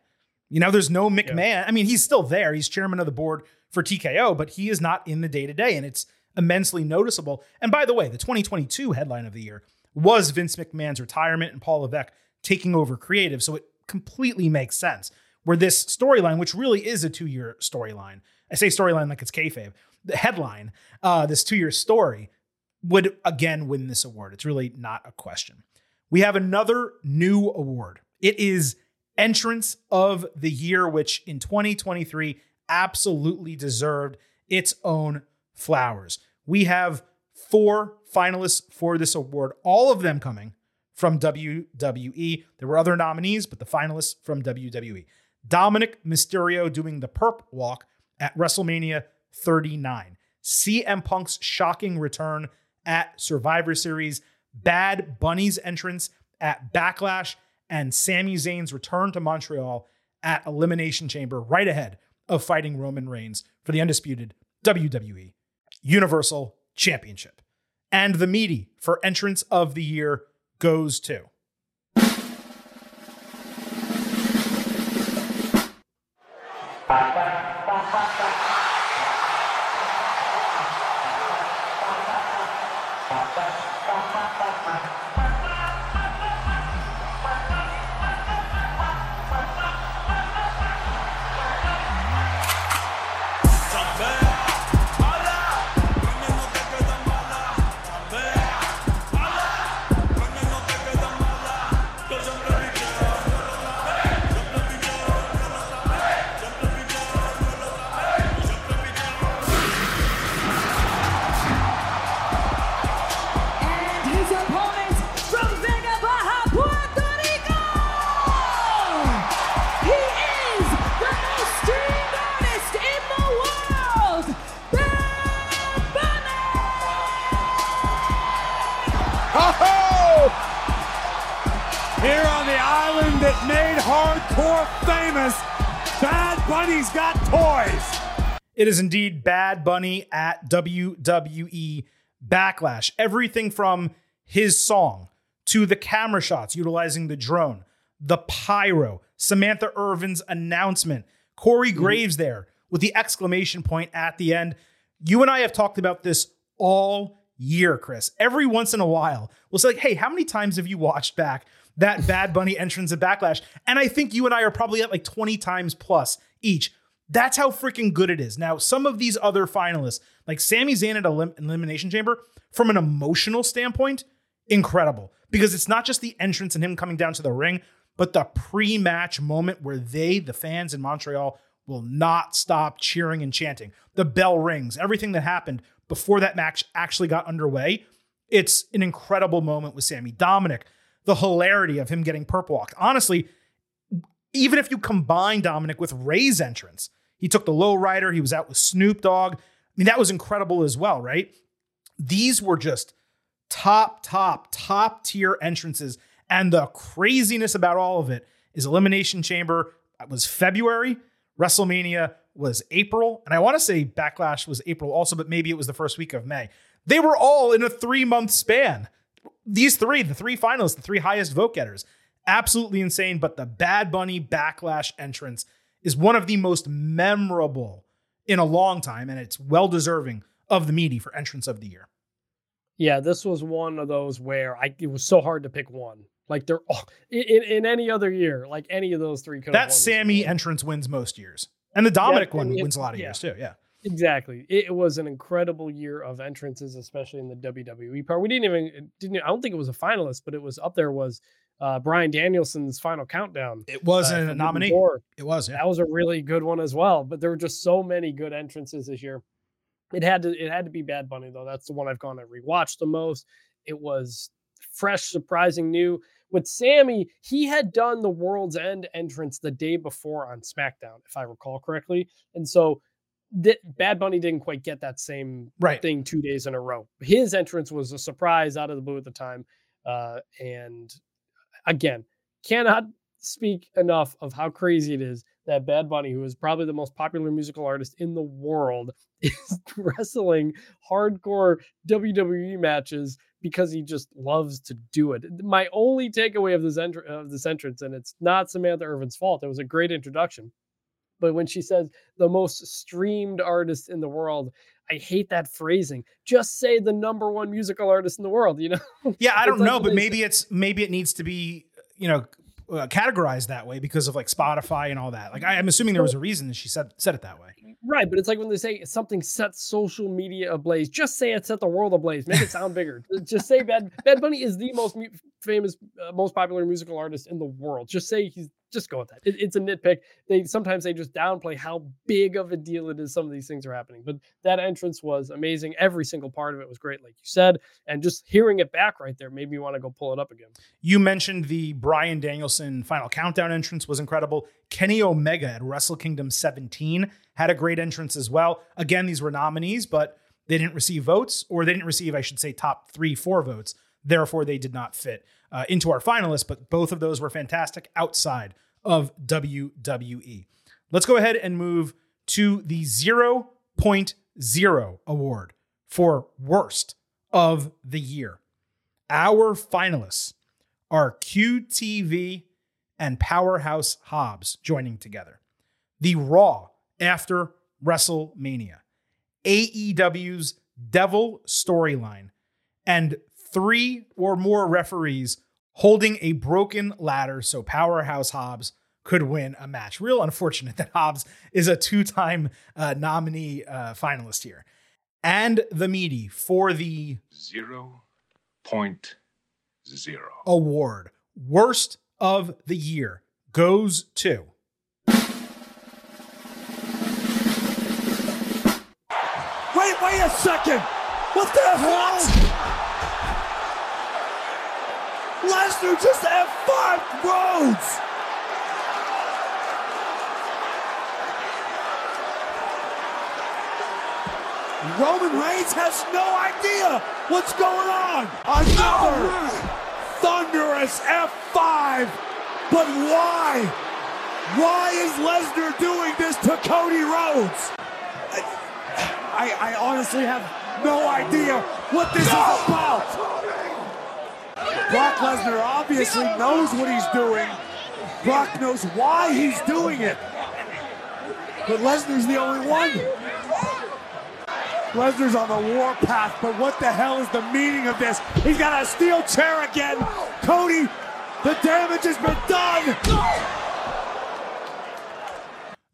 Speaker 1: You know, there's no McMahon. I mean, he's still there. He's chairman of the board for TKO, but he is not in the day to day, and it's immensely noticeable. And by the way, the 2022 headline of the year was Vince McMahon's retirement and Paul Levesque taking over creative, so it completely makes sense. Where this storyline, which really is a two-year storyline, I say storyline like it's kayfabe. The headline, uh, this two-year story, would again win this award. It's really not a question. We have another new award. It is Entrance of the Year, which in 2023 absolutely deserved its own flowers. We have four finalists for this award, all of them coming from WWE. There were other nominees, but the finalists from WWE. Dominik Mysterio doing the perp walk at WrestleMania 39. CM Punk's shocking return at Survivor Series. Bad Bunny's entrance at Backlash. And Sami Zayn's return to Montreal at Elimination Chamber, right ahead of fighting Roman Reigns for the undisputed WWE Universal Championship. And the meaty for entrance of the year goes to.
Speaker 4: And
Speaker 3: famous, Bad Bunny's got toys.
Speaker 1: It is indeed Bad Bunny at WWE Backlash. Everything from his song to the camera shots utilizing the drone, the pyro, Samantha Irvin's announcement, Corey mm-hmm. Graves there with the exclamation point at the end. You and I have talked about this all year, Chris. Every once in a while, we'll say, like, hey, how many times have you watched back that Bad Bunny entrance at Backlash? And I think you and I are probably at like 20 times plus each. That's how freaking good it is. Now, some of these other finalists, like Sami Zayn at Elim- Elimination Chamber, from an emotional standpoint, incredible. Because it's not just the entrance and him coming down to the ring, but the pre match moment where they, the fans in Montreal, will not stop cheering and chanting. The bell rings, everything that happened before that match actually got underway. It's an incredible moment with Sami. Dominik, the hilarity of him getting purple walked. Honestly, even if you combine Dominik with Rey's entrance, he took the low rider, he was out with Snoop Dogg. I mean, that was incredible as well, right? These were just top, top, top tier entrances. And the craziness about all of it is Elimination Chamber was February, WrestleMania was April, and I want to say Backlash was April also, but maybe it was the first week of May. They were all in a three month span. These three, the three finalists, the three highest vote getters, absolutely insane. But the Bad Bunny Backlash entrance is one of the most memorable in a long time, and it's well deserving of the meaty for entrance of the year.
Speaker 2: Yeah, this was one of those where I it was so hard to pick one. Like they're all, in, in any other year, like any of those three could.
Speaker 1: That Sami entrance wins most years, and the Dominik
Speaker 2: Yeah,
Speaker 1: one wins a lot of
Speaker 2: yeah.
Speaker 1: years too. Yeah.
Speaker 2: Exactly. It was an incredible year of entrances, especially in the WWE part. We didn't even didn't I don't think it was a finalist, but it was up there was uh Bryan Danielson's final countdown.
Speaker 1: It was
Speaker 2: uh,
Speaker 1: a nominee.
Speaker 2: Door.
Speaker 1: It was. Yeah.
Speaker 2: That was a really good one as well. But there were just so many good entrances this year. It had to it had to be Bad Bunny though. That's the one I've gone and rewatched the most. It was fresh, surprising, new. With Sami, he had done the World's End entrance the day before on SmackDown, if I recall correctly. And so th- Bad Bunny didn't quite get that same
Speaker 1: Right.
Speaker 2: thing two days in a row. His entrance was a surprise out of the blue at the time. Uh, and again, cannot speak enough of how crazy it is that Bad Bunny, who is probably the most popular musical artist in the world, is wrestling hardcore WWE matches because he just loves to do it. My only takeaway of this entr- of this entrance, and it's not Samantha Irvin's fault. It was a great introduction. But when she says the most streamed artist in the world, I hate that phrasing. Just say the number one musical artist in the world, you know?
Speaker 1: Yeah, I don't
Speaker 2: like
Speaker 1: know, but maybe it's maybe it needs to be you know uh, categorized that way because of like Spotify and all that. Like I, I'm assuming there was a reason that she said said it that way.
Speaker 2: Right, but it's like when they say something sets social media ablaze. Just say it set the world ablaze. Make it sound bigger. Just say Bad Bad Bunny is the most mu- famous, uh, most popular musical artist in the world. Just say he's. Just go with that. It, it's a nitpick. They sometimes they just downplay how big of a deal it is. Some of these things are happening, but that entrance was amazing. Every single part of it was great, like you said, and just hearing it back right there made me want to go pull it up again.
Speaker 1: You mentioned the Bryan Danielson final countdown entrance was incredible. Kenny Omega at Wrestle Kingdom 17 had a great entrance as well. Again, these were nominees, but they didn't receive votes, or they didn't receive, I should say, top three, four votes. Therefore, they did not fit uh, into our finalists, but both of those were fantastic outside of WWE. Let's go ahead and move to the 0.0 award for worst of the year. Our finalists are QTV and Powerhouse Hobbs joining together. The Raw after WrestleMania, AEW's Devil storyline, and three or more referees holding a broken ladder so Powerhouse Hobbs could win a match. Real unfortunate that Hobbs is a two time uh, nominee uh, finalist here. And the meaty for the
Speaker 9: Zero point zero.
Speaker 1: award, worst of the year, goes to.
Speaker 3: Wait, wait a second! What the hell? Lesnar just F5 Rhodes! Roman Reigns has no idea what's going on! Another thunderous F5! But why? Why is Lesnar doing this to Cody Rhodes? I, I honestly have no idea what this is about. Brock Lesnar obviously knows what he's doing. Brock knows why he's doing it. But Lesnar's the only one. Lesnar's on the warpath, but what the hell is the meaning of this? He's got a steel chair again. Cody, the damage has been done.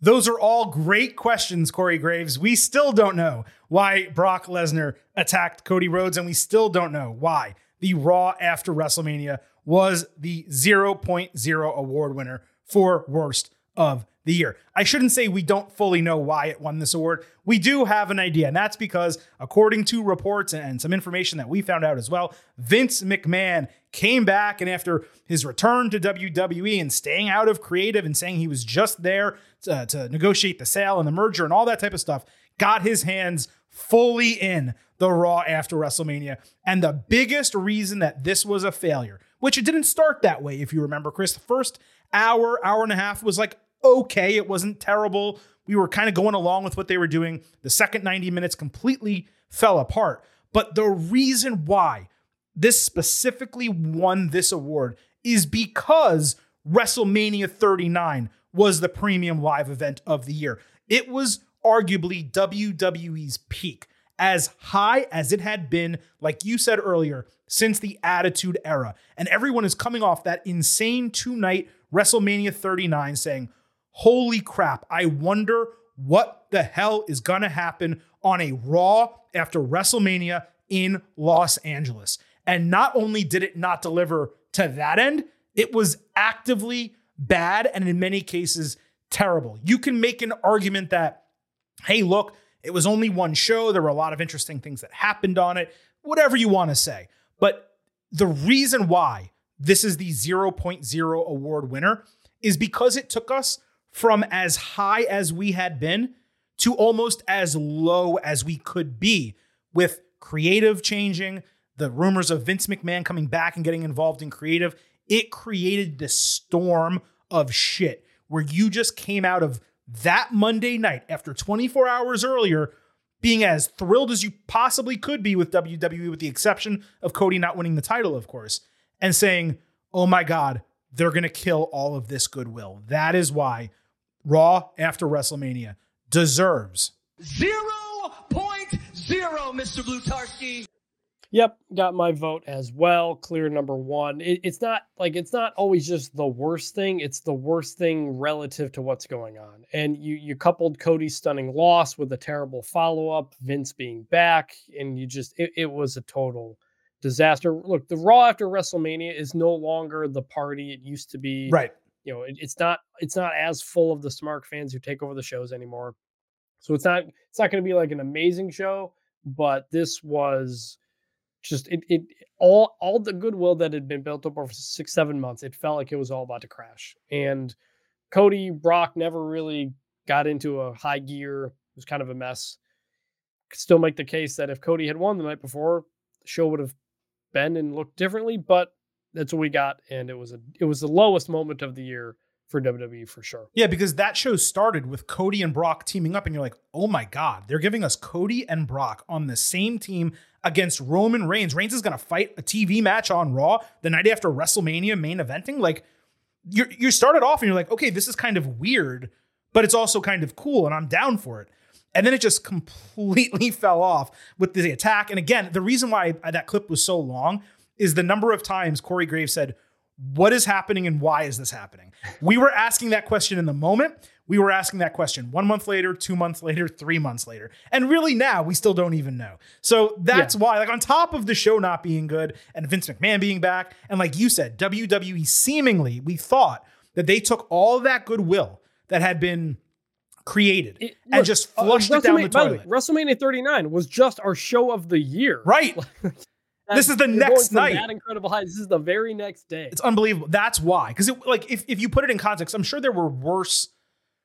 Speaker 1: Those are all great questions, Corey Graves. We still don't know why Brock Lesnar attacked Cody Rhodes, and we still don't know why the Raw after WrestleMania was the 0.0 award winner for worst of the year. I shouldn't say we don't fully know why it won this award. We do have an idea, and that's because, according to reports and some information that we found out as well, Vince McMahon came back and after his return to WWE and staying out of creative and saying he was just there to, to negotiate the sale and the merger and all that type of stuff, got his hands fully in the Raw after WrestleMania. And the biggest reason that this was a failure, which it didn't start that way, if you remember, Chris, the first hour, hour and a half was like okay. It wasn't terrible. We were kind of going along with what they were doing. The second 90 minutes completely fell apart. But the reason why this specifically won this award is because WrestleMania 39 was the premium live event of the year. It was arguably WWE's peak, as high as it had been, like you said earlier, since the Attitude Era. And everyone is coming off that insane two night WrestleMania 39 saying, Holy crap, I wonder what the hell is going to happen on a Raw after WrestleMania in Los Angeles. And not only did it not deliver to that end, it was actively bad and in many cases terrible. You can make an argument that, hey, look, it was only one show. There were a lot of interesting things that happened on it, whatever you want to say. But the reason why this is the 0.0 award winner is because it took us from as high as we had been to almost as low as we could be with creative changing, the rumors of Vince McMahon coming back and getting involved in creative. It created this storm of shit where you just came out of that Monday night after 24 hours earlier being as thrilled as you possibly could be with WWE, with the exception of Cody not winning the title, of course, and saying, oh my God, they're going to kill all of this goodwill. That is why Raw after WrestleMania deserves
Speaker 10: Zero point zero, Mr. Blutarsky.
Speaker 2: Yep, got my vote as well. Clear number one. It, it's not like it's not always just the worst thing. It's the worst thing relative to what's going on. And you you coupled Cody's stunning loss with a terrible follow up, Vince being back, and you just it, it was a total disaster. Look, the Raw after WrestleMania is no longer the party it used to be.
Speaker 1: right.
Speaker 2: You know, it, it's not it's not as full of the smart fans who take over the shows anymore. So it's not it's not going to be like an amazing show, but this was just it, it all all the goodwill that had been built up over six seven months it felt like it was all about to crash. And cody brock never really got into a high gear. It was kind of a mess. Could still make the case that if cody had won the night before the show would have been and looked differently but that's what we got. And it was a it was the lowest moment of the year for WWE for sure.
Speaker 1: Yeah, because that show started with Cody and Brock teaming up, and you're like, oh my God, they're giving us Cody and Brock on the same team against Roman Reigns. Reigns is going to fight a TV match on Raw the night after WrestleMania main eventing. Like, you you started off and you're like, okay, this is kind of weird, but it's also kind of cool, and I'm down for it. And then it just completely fell off with the attack. And again, the reason why that clip was so long is the number of times Corey Graves said, what is happening and why is this happening? We were asking that question in the moment. We were asking that question one month later, two months later, three months later. And really now we still don't even know. So that's
Speaker 2: Yeah.
Speaker 1: why, like, on top of the show not being good and Vince McMahon being back, and like you said, WWE seemingly, we thought that they took all that goodwill that had been created
Speaker 2: It-
Speaker 1: and
Speaker 2: look,
Speaker 1: just
Speaker 2: uh,
Speaker 1: flushed it down the
Speaker 2: WrestleMania- by
Speaker 1: toilet.
Speaker 2: way, WrestleMania 39 was just our show of the year.
Speaker 1: Right. This is the next night.
Speaker 2: That incredible high. This is the very next day.
Speaker 1: It's unbelievable. That's why. Because like if, if you put it in context, I'm sure there were worse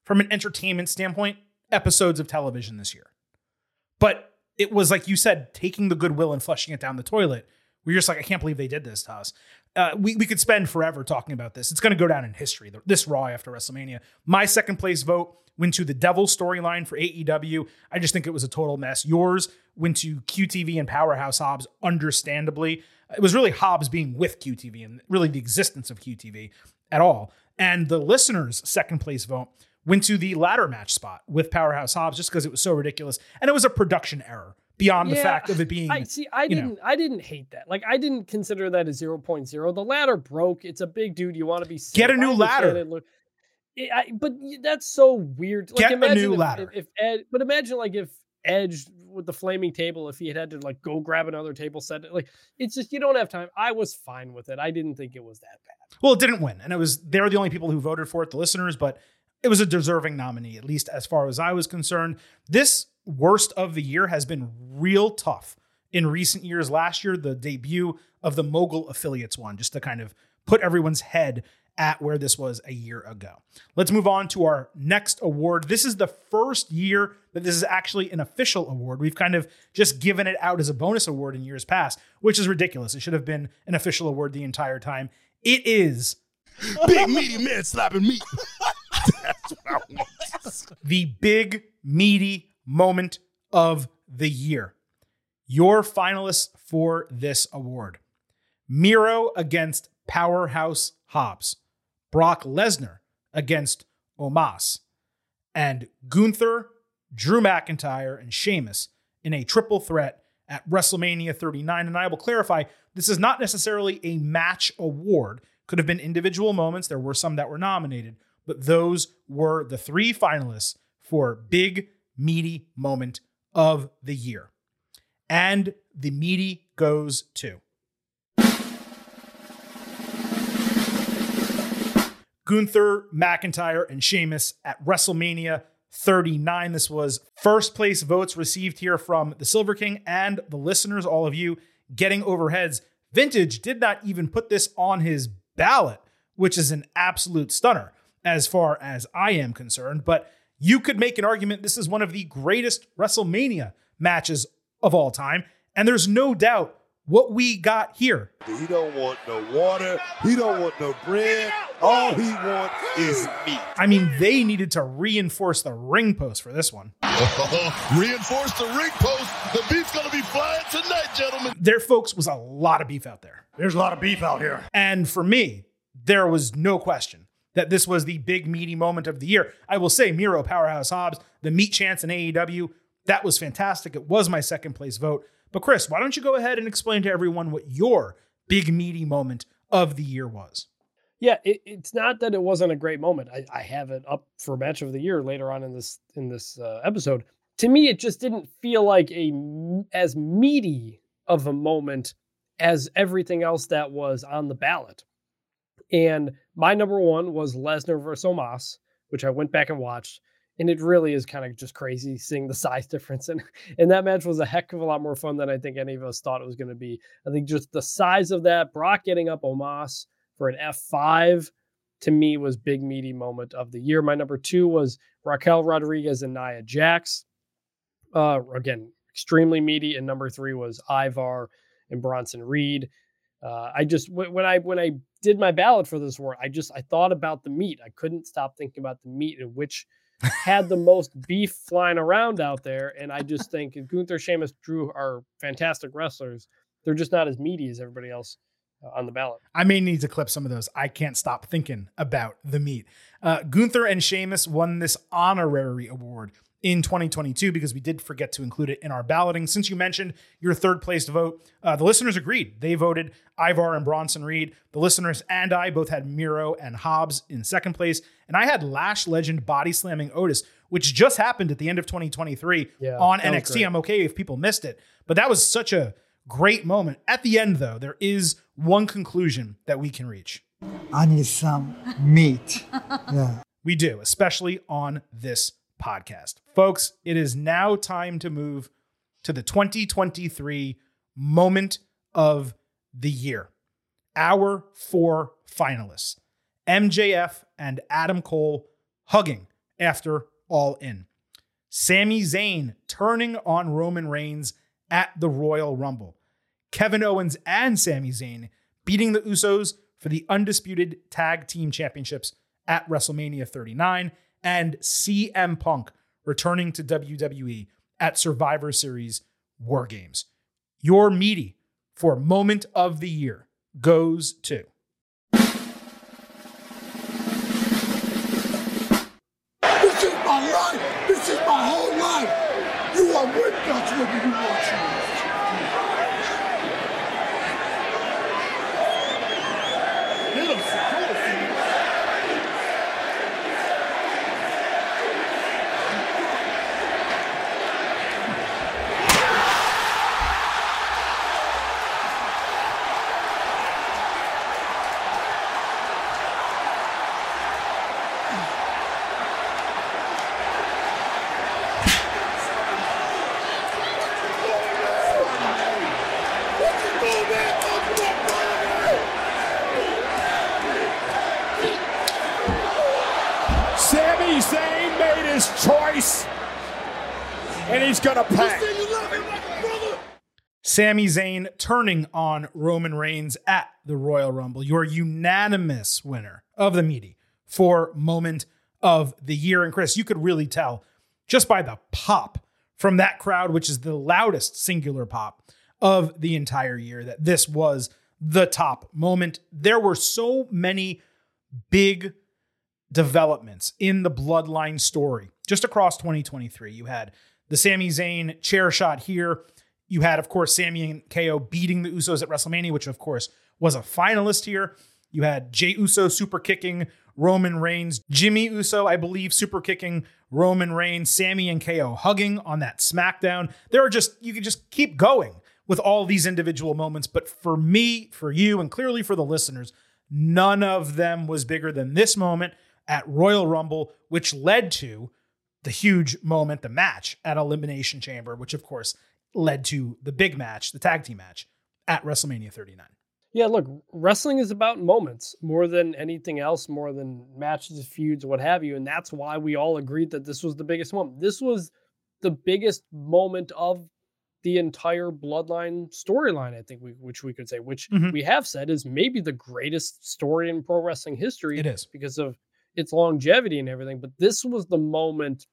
Speaker 1: from an entertainment standpoint episodes of television this year. But it was like you said, taking the goodwill and flushing it down the toilet. We're just like, I can't believe they did this to us. Uh, we, we could spend forever talking about this. It's going to go down in history, this Raw after WrestleMania. My second place vote went to the Devil storyline for AEW. I just think it was a total mess. Yours went to QTV and Powerhouse Hobbs, understandably. It was really Hobbs being with QTV and really the existence of QTV at all. And the listeners' second place vote went to the ladder match spot with Powerhouse Hobbs just because it was so ridiculous. And it was a production error beyond the fact of it being.
Speaker 2: I see. I didn't. I didn't hate that. Like I didn't consider that a 0.0. The ladder broke. It's a big dude. You want to be safe.
Speaker 1: Get a new ladder.
Speaker 2: Look, it- I, but that's so weird. Like,
Speaker 1: Get a
Speaker 2: imagine
Speaker 1: new
Speaker 2: if,
Speaker 1: ladder.
Speaker 2: If, Ed, but imagine like if Edge with the flaming table, if he had had to like go grab another table set, it like it's just you don't have time. I was fine with it. I didn't think it was that bad.
Speaker 1: Well, it didn't win, and it was they were the only people who voted for it, the listeners. But it was a deserving nominee, at least as far as I was concerned. This worst of the year has been real tough in recent years. Last year, the debut of the Mogul affiliates one, just to kind of put everyone's head at where this was a year ago. Let's move on to our next award. This is the first year that this is actually an official award. We've kind of just given it out as a bonus award in years past, which is ridiculous. It should have been an official award the entire time. It is
Speaker 3: Big meaty man slapping meat. That's what I want.
Speaker 1: the big, meaty moment of the year. Your finalists for this award Miro against Powerhouse Hobbs, Brock Lesnar against Omos, and Gunther, Drew McIntyre, and Sheamus in a triple threat at WrestleMania 39. And I will clarify this is not necessarily a match award, could have been individual moments. There were some that were nominated, but those were the three finalists for Big Meaty Moment of the Year. And the meaty goes to Gunther, McIntyre, and Sheamus at WrestleMania 39. This was first place votes received here from the Silver King and the listeners, all of you getting overheads. Vintage did not even put this on his ballot, which is an absolute stunner as far as I am concerned. But You could make an argument this is one of the greatest WrestleMania matches of all time. And there's no doubt what we got here.
Speaker 11: He don't want no water. He don't want no bread. All he wants is meat.
Speaker 1: I mean, they needed to reinforce the ring post for this one.
Speaker 11: Reinforce the ring post. The beef's gonna be flying tonight, gentlemen.
Speaker 1: There, folks, was a lot of beef out there.
Speaker 3: There's a lot of beef out here.
Speaker 1: And for me, there was no question that this was the big meaty moment of the year. I will say Miro Powerhouse Hobbs, the meat chance in AEW, that was fantastic. It was my second place vote. But Chris, why don't you go ahead and explain to everyone what your big meaty moment of the year was?
Speaker 2: Yeah, it, it's not that it wasn't a great moment. I, I, have it up for match of the year later on in this in this uh, episode. To me, it just didn't feel like a as meaty of a moment as everything else that was on the ballot. And my number one was Lesnar versus Omos, which I went back and watched and it really is kind of just crazy seeing the size difference. And and that match was a heck of a lot more fun than I think any of us thought it was going to be. I think just the size of that, Brock getting up Omos for an F5 to me was big meaty moment of the year. My number two was Raquel Rodriguez and Nia Jax. Uh, again, extremely meaty. And number three was Ivar and Bronson Reed. Uh, I just when I when I did my ballot for this war, I just I thought about the meat. I couldn't stop thinking about the meat and which had the most beef flying around out there. And I just think Gunther, Sheamus, Drew are fantastic wrestlers. They're just not as meaty as everybody else on the ballot.
Speaker 1: I may need to clip some of those. I can't stop thinking about the meat. Uh, Gunther and Sheamus won this honorary award in 2022 because we did forget to include it in our balloting. Since you mentioned your third place vote, uh, the listeners agreed. They voted Ivar and Bronson Reed. The listeners and I both had Miro and Hobbs in second place. And I had Lash Legend body slamming Otis, which just happened at the end of 2023 yeah, on NXT. I'm okay if people missed it, but that was such a great moment. At the end, though, there is one conclusion that we can reach.
Speaker 12: I need some meat. Yeah.
Speaker 1: We do, especially on this podcast. Folks, it is now time to move to the 2023 moment of the year. Our four finalists MJF and Adam Cole hugging after All In. Sami Zayn turning on Roman Reigns at the Royal Rumble. Kevin Owens and Sami Zayn beating the Usos for the undisputed tag team championships at WrestleMania 39 and CM Punk returning to WWE at Survivor Series War Games. Your meaty for moment of the year goes to. Sami Zayn turning on Roman Reigns at the Royal Rumble, your unanimous winner of the meaty for moment of the year. And Chris, you could really tell just by the pop from that crowd, which is the loudest singular pop of the entire year, that this was the top moment. There were so many big developments in the bloodline story just across 2023. You had the Sami Zayn chair shot here. You had, of course, Sami and KO beating the Usos at WrestleMania, which, of course, was a finalist here. You had Jey Uso super kicking Roman Reigns, Jimmy Uso, I believe, super kicking Roman Reigns, Sami and KO hugging on that SmackDown. There are just, you can just keep going with all these individual moments. But for me, for you, and clearly for the listeners, none of them was bigger than this moment at Royal Rumble, which led to the huge moment, the match at Elimination Chamber, which of course led to the big match, the tag team match at WrestleMania 39.
Speaker 2: Yeah, look, wrestling is about moments more than anything else, more than matches, feuds, what have you. And that's why we all agreed that this was the biggest moment. This was the biggest moment of the entire bloodline storyline, I think we which we could say, which
Speaker 1: Mhm.
Speaker 2: we have said is maybe the greatest story in pro wrestling history.
Speaker 1: It is.
Speaker 2: because of its longevity and everything. But this was the moment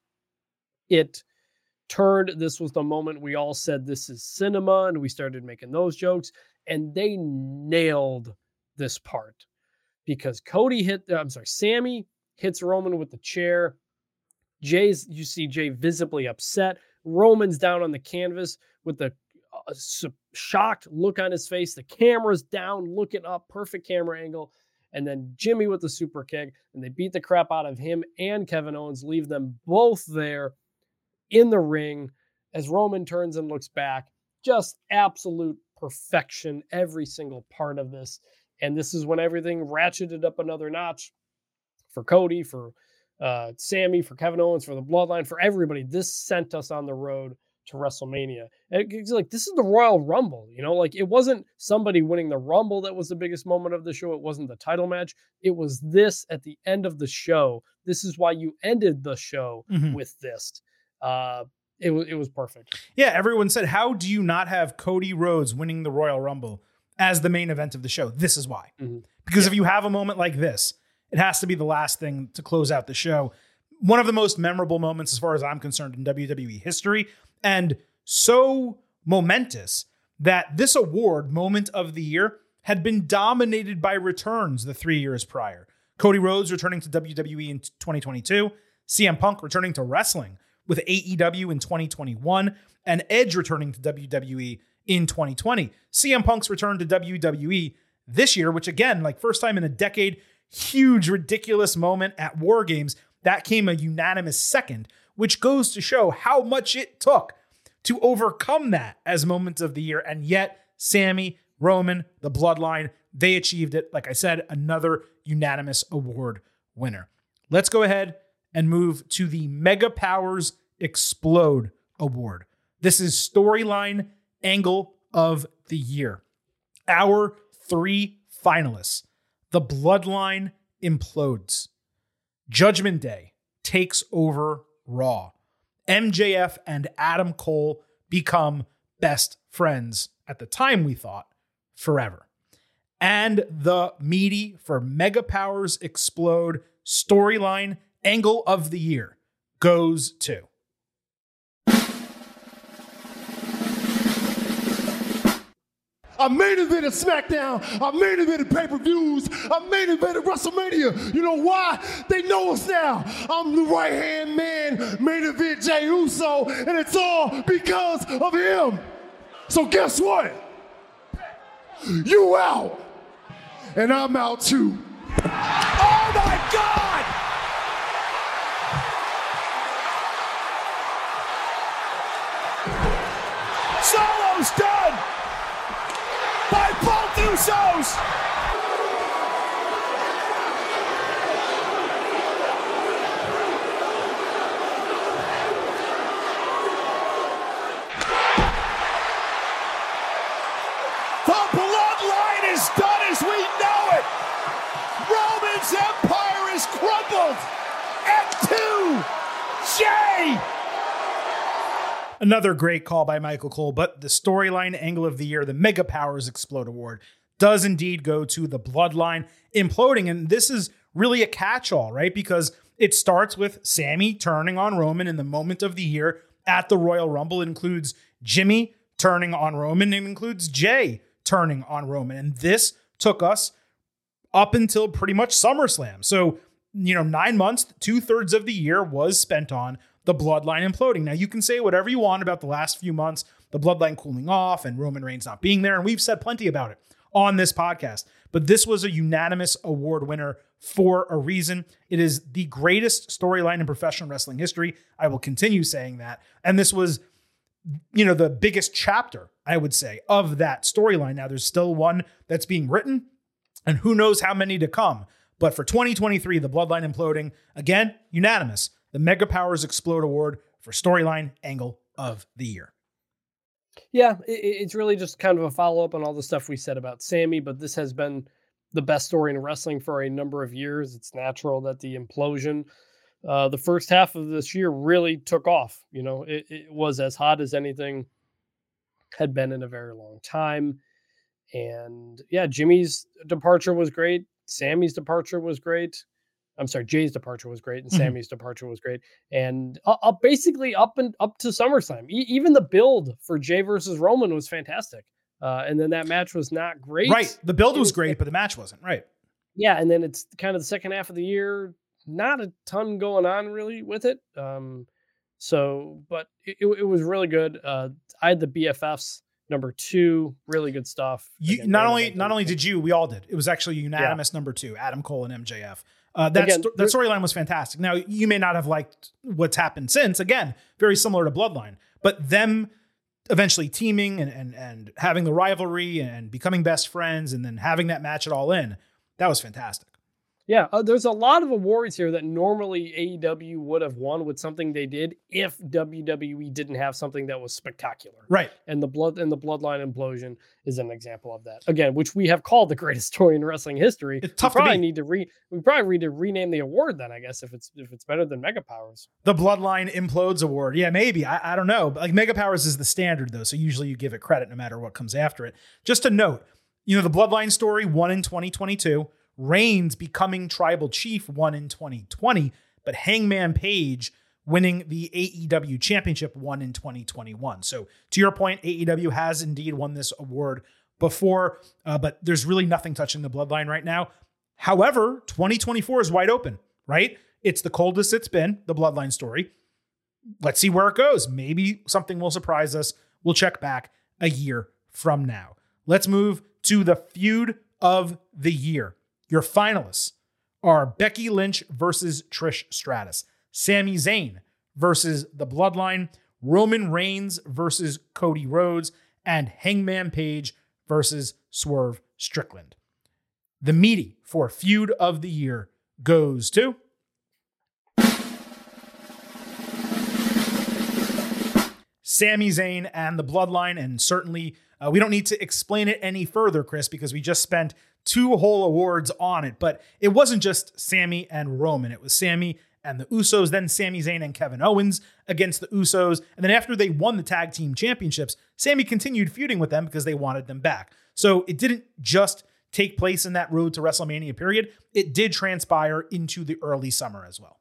Speaker 2: it turned. This was the moment we all said this is cinema, and we started making those jokes. And they nailed this part because Cody hit. uh, I'm sorry, Sami hits Roman with the chair. Jey's. You see Jey visibly upset. Roman's down on the canvas with the uh, shocked look on his face. The camera's down, looking up, perfect camera angle. And then Jimmy with the super kick, and they beat the crap out of him and Kevin Owens, leave them both there in the ring as Roman turns and looks back. Just absolute perfection, every single part of this. And this is when everything ratcheted up another notch for Cody, for uh, Sami, for Kevin Owens, for the Bloodline, for everybody. This sent us on the road to WrestleMania. And it's like this is the Royal Rumble, you know, like it wasn't somebody winning the Rumble that was the biggest moment of the show. It wasn't the title match. It was this at the end of the show. This is why you ended the show
Speaker 1: Mhm.
Speaker 2: with this. Uh, it was it was perfect.
Speaker 1: Yeah, everyone said, How do you not have Cody Rhodes winning the Royal Rumble as the main event of the show? This is why.
Speaker 2: Mhm.
Speaker 1: Because if you have a moment like this, it has to be the last thing to close out the show. One of the most memorable moments, as far as I'm concerned, in WWE history, and so momentous that this award, Moment of the Year, had been dominated by returns the three years prior. Cody Rhodes returning to WWE in 2022, CM Punk returning to wrestling with AEW in 2021, and Edge returning to WWE in 2020. CM Punk's return to WWE this year, which again, like first time in a decade, huge, ridiculous moment at War Games. That came a unanimous second, which goes to show how much it took to overcome that as moments of the year. And yet, Sami, Roman, the bloodline, they achieved it. Like I said, another unanimous award winner. Let's go ahead and move to the Mega Powers Explode Award. This is storyline angle of the year. Our three finalists. The bloodline implodes. Judgment Day takes over Raw. MJF and Adam Cole become best friends at the time we thought forever. And the meaty for Mega Powers Explode storyline angle of the year goes to.
Speaker 5: I main evented SmackDown. I main evented pay-per-views. I main evented WrestleMania. You know why? They know us now. I'm the right-hand man, main event Jey Uso, and it's all because of him. So guess what? You out, and I'm out too.
Speaker 3: Oh my God! Solo's done by both Usos. The bloodline is done as we know it. Roman's empire is crumbled. And two, Jey.
Speaker 1: Another great call by Michael Cole, but the storyline angle of the year, the Mega Powers Explode Award, does indeed go to the bloodline imploding. And this is really a catch all, right? Because it starts with Sami turning on Roman in the moment of the year at the Royal Rumble. It includes Jimmy turning on Roman, it includes Jey turning on Roman. And this took us up until pretty much SummerSlam. So, you know, nine months, two thirds of the year was spent on the bloodline imploding. Now, you can say whatever you want about the last few months, the bloodline cooling off and Roman Reigns not being there. And we've said plenty about it on this podcast. But this was a unanimous award winner for a reason. It is the greatest storyline in professional wrestling history. I will continue saying that. And this was you know, the biggest chapter, I would say, of that storyline. Now, there's still one that's being written, and who knows how many to come. But for 2023, the Bloodline imploding, again, unanimous. The Mega Powers Explode Award for Storyline Angle of the Year.
Speaker 2: Yeah, it, it's really just kind of a follow up on all the stuff we said about Sami, but this has been the best story in wrestling for a number of years. It's natural that the implosion, uh, the first half of this year really took off. You know, it, it was as hot as anything had been in a very long time. And yeah, Jimmy's departure was great. Sami's departure was great. I'm sorry, Jey's departure was great, and
Speaker 1: Mhm.
Speaker 2: Sami's departure was great, and uh, up basically up and up to SummerSlam. E- even the build for Jey versus Roman was fantastic, uh, and then that match was not great.
Speaker 1: Right. The build
Speaker 2: It
Speaker 1: was great, but the match wasn't. Right.
Speaker 2: Yeah, and then it's kind of the second half of the year. Not a ton going on really with it. Um, so, but it, it, was really good. Uh, I had the BFFs number two, really good stuff.
Speaker 1: You
Speaker 2: Again,
Speaker 1: not only not only did you, we all did. It was actually unanimous number two, Adam Cole and MJF. Uh, that
Speaker 2: Again,
Speaker 1: sto- that storyline was fantastic. Now you may not have liked what's happened since. Again, very similar to Bloodline, but them eventually teaming and and and having the rivalry and becoming best friends, and then having that match at All In, that was fantastic.
Speaker 2: Yeah, uh, there's a lot of awards here that normally AEW would have won with something they did if WWE didn't have something that was spectacular.
Speaker 1: Right.
Speaker 2: And the blood and the bloodline implosion is an example of that. Again, which we have called the greatest story in wrestling history.
Speaker 1: It's tough to
Speaker 2: we probably
Speaker 1: beat.
Speaker 2: need to re we probably need to rename the award then, I guess, if it's if it's better than Mega Powers.
Speaker 1: The Bloodline Implodes Award. Yeah, maybe. I, I don't know. But like Mega Powers is the standard though, so usually you give it credit no matter what comes after it. Just to note, you know, the Bloodline story won in 2022. Reigns becoming tribal chief won in 2020, but Hangman Page winning the AEW championship won in 2021. So to your point, AEW has indeed won this award before, uh, but there's really nothing touching the bloodline right now. However, 2024 is wide open, right? It's the coldest it's been, the bloodline story. Let's see where it goes. Maybe something will surprise us. We'll check back a year from now. Let's move to the feud of the year. Your finalists are Becky Lynch versus Trish Stratus, Sami Zayn versus The Bloodline, Roman Reigns versus Cody Rhodes, and Hangman Page versus Swerve Strickland. The meaty for feud of the year goes to Sami Zayn and the Bloodline. And certainly, uh, we don't need to explain it any further, Chris, because we just spent two whole awards on it. But it wasn't just Sami and Roman, it was Sami and the Usos, then Sami Zayn and Kevin Owens against the Usos. And then after they won the tag team championships, Sami continued feuding with them because they wanted them back. So it didn't just take place in that road to WrestleMania period, it did transpire into the early summer as well.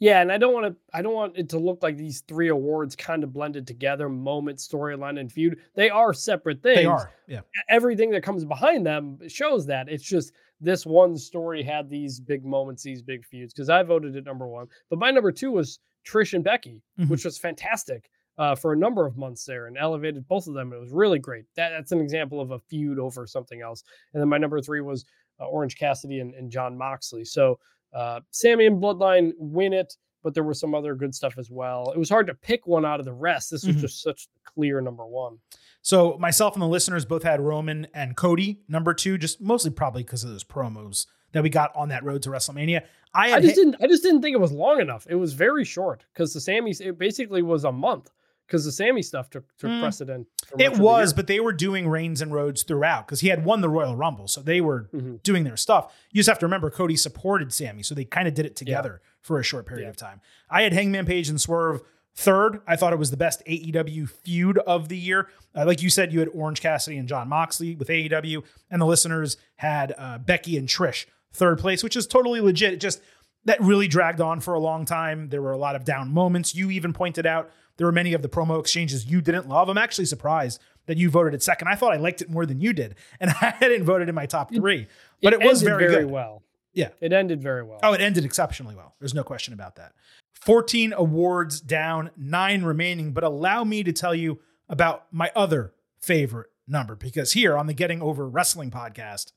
Speaker 2: Yeah, and I don't want to I don't want it to look like these three awards kind of blended together, moment, storyline, and feud. They are separate things.
Speaker 1: They are. Yeah.
Speaker 2: Everything that comes behind them shows that. It's just this one story had these big moments, these big feuds. Because I voted at number one. But my number two was Trish and Becky,
Speaker 1: Mhm.
Speaker 2: which was fantastic. Uh, for a number of months there and elevated both of them. It was really great. That, that's an example of a feud over something else. And then my number three was uh, Orange Cassidy and, and Jon Moxley. So uh, Sami and Bloodline win it, but there was some other good stuff as well. It was hard to pick one out of the rest. This was
Speaker 1: Mhm.
Speaker 2: just such clear number one.
Speaker 1: So myself and the listeners both had Roman and Cody number two, just mostly probably because of those promos that we got on that road to WrestleMania. I
Speaker 2: I just didn't. I just didn't think it was long enough. It was very short because the Sami. It basically was a month because the Sami stuff took took
Speaker 1: Mm.
Speaker 2: precedent.
Speaker 1: it was, but they were doing Reigns and Rhodes throughout because he had won the Royal Rumble, so they were
Speaker 2: Mm-hmm.
Speaker 1: doing their stuff. You just have to remember Cody supported Sami, so they kind of did it together for a short period of time. I had Hangman Page and Swerve third. I thought it was the best AEW feud of the year. Uh, like you said, you had Orange Cassidy and Jon Moxley with AEW, and the listeners had uh, Becky and Trish third place, which is totally legit. It just that really dragged on for a long time. There were a lot of down moments. You even pointed out there were many of the promo exchanges you didn't love. I'm actually surprised that you voted it second. I thought I liked it more than you did, and I hadn't voted in my top three. But it, was
Speaker 2: ended
Speaker 1: very,
Speaker 2: very
Speaker 1: good.
Speaker 2: well.
Speaker 1: Yeah.
Speaker 2: It ended very well.
Speaker 1: Oh, it ended exceptionally well. There's no question about that. 14 awards down, nine remaining. But allow me to tell you about my other favorite number because here on the Getting Over Wrestling podcast,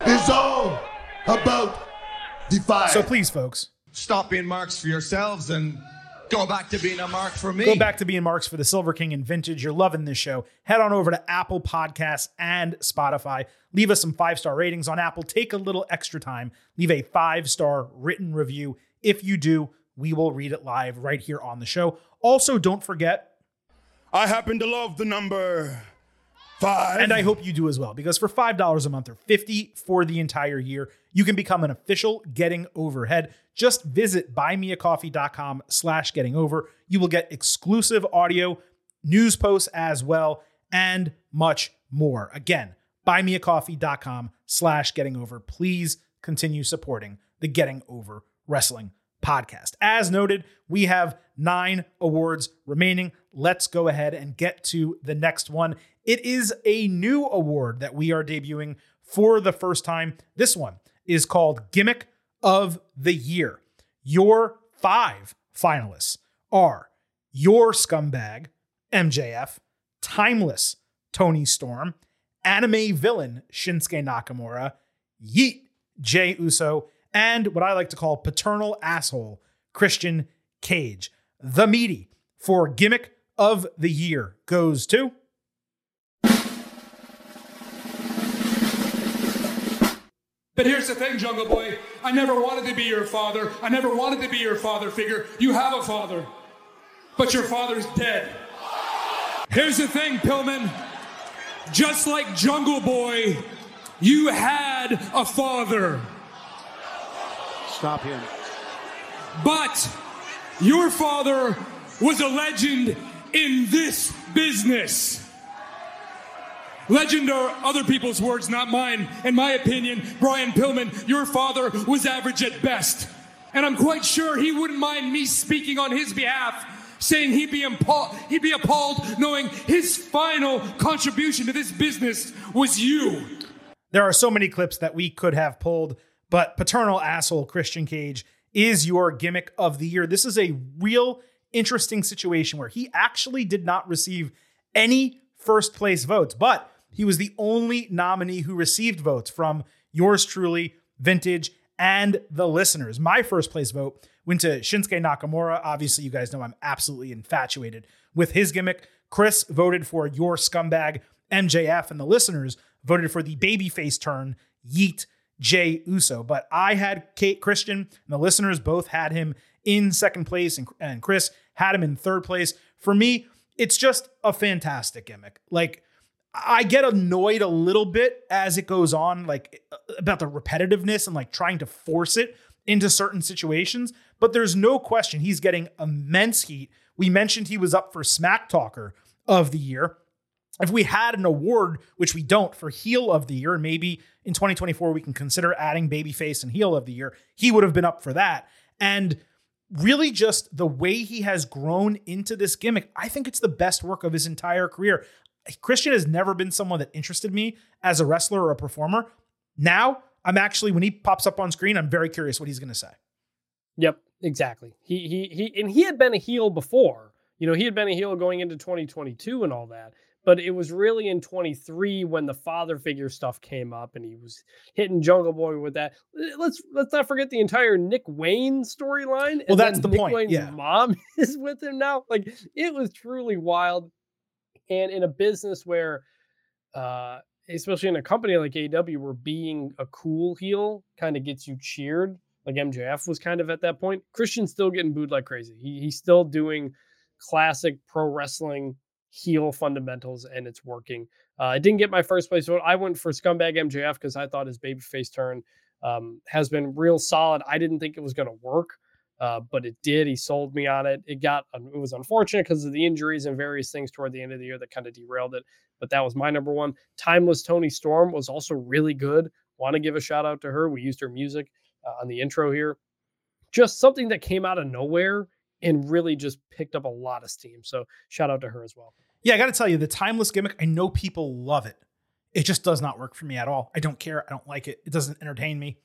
Speaker 11: It's all about defy.
Speaker 1: So please, folks,
Speaker 10: Stop being marks for yourselves and go back to being a mark for me.
Speaker 1: Go back to being marks for the Silver King and Vintage. You're loving this show. Head on over to Apple Podcasts and Spotify. Leave us some five star ratings on Apple. Take a little extra time. Leave a five star written review. If you do, we will read it live right here on the show. Also, don't forget
Speaker 5: I happen to love the number five.
Speaker 1: And I hope you do as well, because for $5 a month or 50 for the entire year, you can become an official Getting Overhead. Just visit buymeacoffee.com slash getting over. You will get exclusive audio, news posts as well, and much more. Again, buymeacoffee.com slash getting over. Please continue supporting the Getting Over Wrestling podcast. As noted, we have nine awards remaining. Let's go ahead and get to the next one. It is a new award that we are debuting for the first time. This one is called Gimmick of the Year. Your five finalists are Your Scumbag, MJF, Timeless, Toni Storm, Anime Villain, Shinsuke Nakamura, Yeet, Jey Uso, and what I like to call paternal asshole, Christian Cage. The meaty for gimmick of the year goes to.
Speaker 13: But here's the thing, Jungle Boy. I never wanted to be your father. I never wanted to be your father figure. You have a father, but your father's dead. Here's the thing, Pillman. Just like Jungle Boy, you had a father.
Speaker 3: Stop him.
Speaker 13: But your father was a legend in this business. Legend are other people's words, not mine. In my opinion, Brian Pillman, your father was average at best. And I'm quite sure he wouldn't mind me speaking on his behalf, saying he'd be, impa- he'd be appalled knowing his final contribution to this business was you.
Speaker 1: There are so many clips that we could have pulled, but paternal asshole Christian Cage is your gimmick of the year. This is a real interesting situation where he actually did not receive any first place votes, but he was the only nominee who received votes from yours truly, Vintage, and the listeners. My first place vote went to Shinsuke Nakamura. Obviously, you guys know I'm absolutely infatuated with his gimmick. Chris voted for your scumbag MJF, and the listeners voted for the babyface turn Yeet Jey Uso. But I had Kate Christian, and the listeners both had him in second place, and, and Chris had him in third place. For me, it's just a fantastic gimmick. Like, I get annoyed a little bit as it goes on, like uh, about the repetitiveness and like trying to force it into certain situations. But there's no question he's getting immense heat. We mentioned he was up for Smack Talker of the Year. If we had an award, which we don't, for Heel of the Year, maybe in 2024 we can consider adding Babyface and Heel of the Year, he would have been up for that. And really, just the way he has grown into this gimmick, I think it's the best work of his entire career. Christian has never been someone that interested me as a wrestler or a performer. Now, I'm actually when he pops up on screen, I'm very curious what he's going to say.
Speaker 2: Yep, exactly. He he he and he had been a heel before. You know, he had been a heel going into 2022 and all that. But it was really in 23 when the father figure stuff came up and he was hitting Jungle Boy with that. Let's let's not forget the entire Nick Wayne storyline.
Speaker 1: Well, that's the
Speaker 2: Nick
Speaker 1: point.
Speaker 2: Wayne's
Speaker 1: yeah.
Speaker 2: mom is with him now. Like it was truly wild. And in a business where uh especially in a company like AW where being a cool heel kind of gets you cheered, like MJF was kind of at that point. Christian's still getting booed like crazy. He, he's still doing classic pro wrestling heel fundamentals and it's working. Uh, I didn't get my first place vote. I went for Scumbag MJF because I thought his babyface turn um, has been real solid. I didn't think it was going to work, uh, but it did. He sold me on it. It got it was unfortunate because of the injuries and various things toward the end of the year that kind of derailed it. But that was my number one. Timeless Toni Storm was also really good. Want to give a shout out to her. We used her music uh, on the intro here. Just something that came out of nowhere and really just picked up a lot of steam. So shout out to her as well.
Speaker 1: Yeah, I got to tell you, the timeless gimmick, I know people love it. It just does not work for me at all. I don't care. I don't like it. It doesn't entertain me.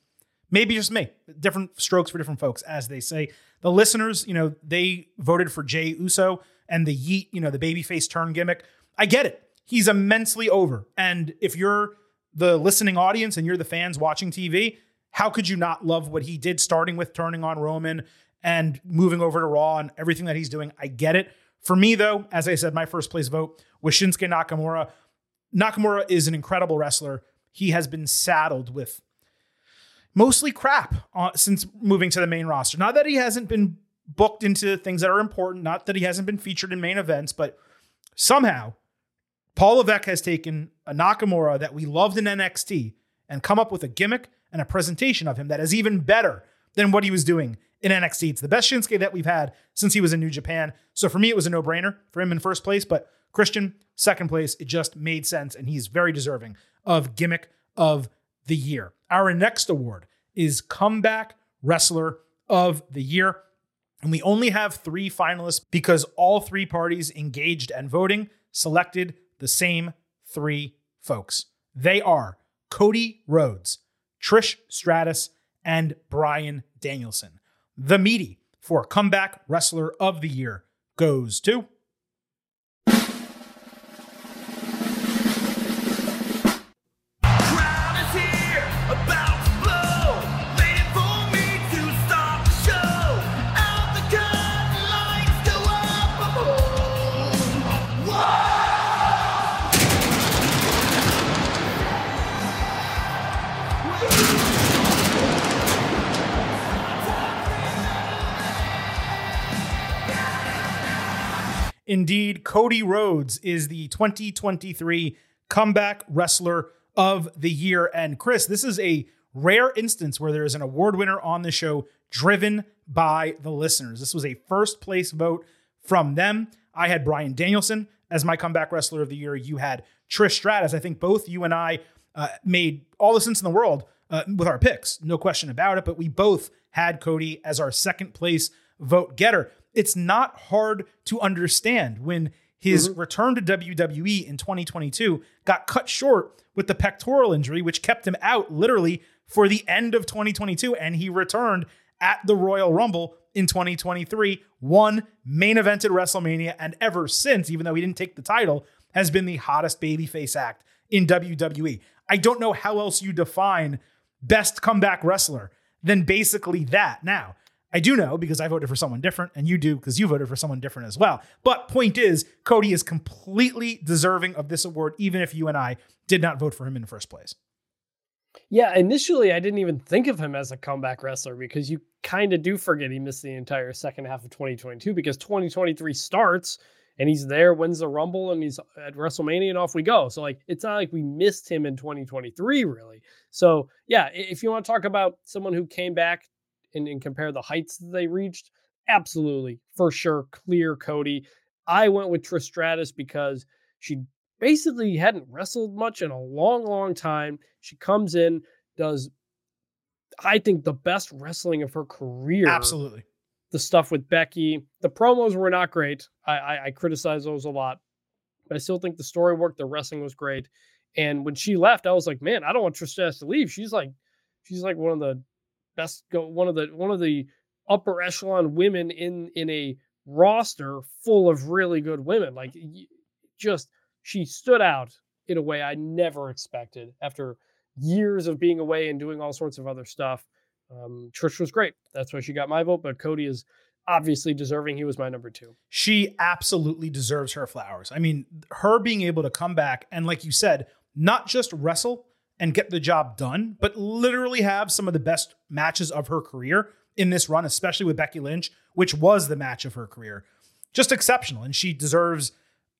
Speaker 1: Maybe just me. Different strokes for different folks, as they say. The listeners, you know, they voted for Jey Uso and the Yeet, you know, the babyface turn gimmick. I get it. He's immensely over. And if you're the listening audience and you're the fans watching TV, how could you not love what he did, starting with turning on Roman and moving over to Raw and everything that he's doing? I get it. For me, though, as I said, my first place vote was Shinsuke Nakamura. Nakamura is an incredible wrestler. He has been saddled with mostly crap uh, since moving to the main roster. Not that he hasn't been booked into things that are important, not that he hasn't been featured in main events, but Somehow, Paul Levesque has taken a Nakamura that we loved in NXT and come up with a gimmick and a presentation of him that is even better than what he was doing in NXT. It's the best Shinsuke that we've had since he was in New Japan. So for me, it was a no brainer for him in first place. But Christian, second place, it just made sense. And he's very deserving of gimmick of the year. Our next award is Comeback Wrestler of the Year. And we only have three finalists because all three parties engaged and voting selected the same three folks. They are Cody Rhodes, Trish Stratus, and Bryan Danielson. The meaty for Comeback Wrestler of the Year goes to. Indeed, Cody Rhodes is the 2023 Comeback Wrestler of the Year. And Chris, this is a rare instance where there is an award winner on the show driven by the listeners. This was a first place vote from them. I had Bryan Danielson as my Comeback Wrestler of the Year. You had Trish Stratus. I think both you and I uh, made all the sense in the world uh, with our picks, no question about it. But we both had Cody as our second place vote getter it's not hard to understand when his mm-hmm. return to WWE in 2022 got cut short with the pectoral injury, which kept him out literally for the end of 2022. And he returned at the Royal Rumble in 2023, won main evented WrestleMania, and ever since, even though he didn't take the title, has been the hottest babyface act in WWE. I don't know how else you define best comeback wrestler than basically that. Now, I do know because I voted for someone different, and you do because you voted for someone different as well. But point is, Cody is completely deserving of this award, even if you and I did not vote for him in the first place.
Speaker 2: Yeah, initially I didn't even think of him as a comeback wrestler because you kind of do forget he missed the entire second half of 2022 because 2023 starts and he's there, wins the Rumble, and he's at WrestleMania, and off we go. So like, it's not like we missed him in 2023, really. So yeah, if you want to talk about someone who came back and, and compare the heights that they reached, absolutely, for sure, clear Cody. I went with Trish Stratus because she basically hadn't wrestled much in a long, long time. She comes in, does, I think, the best wrestling of her career.
Speaker 1: Absolutely.
Speaker 2: The stuff with Becky, the promos were not great. I, I, I criticize those a lot, but I still think the story worked. The wrestling was great. And when she left, I was like, man, I don't want Trish Stratus to leave. She's like, she's like one of the best go one of the one of the upper echelon women in in a roster full of really good women. Like just she stood out in a way I never expected after years of being away and doing all sorts of other stuff. Um, Trish was great. That's why she got my vote. But Cody is obviously deserving. He was my number two.
Speaker 1: She absolutely deserves her flowers. I mean, her being able to come back and, like you said, not just wrestle, and get the job done, but literally have some of the best matches of her career in this run, especially with Becky Lynch, which was the match of her career. Just exceptional. And she deserves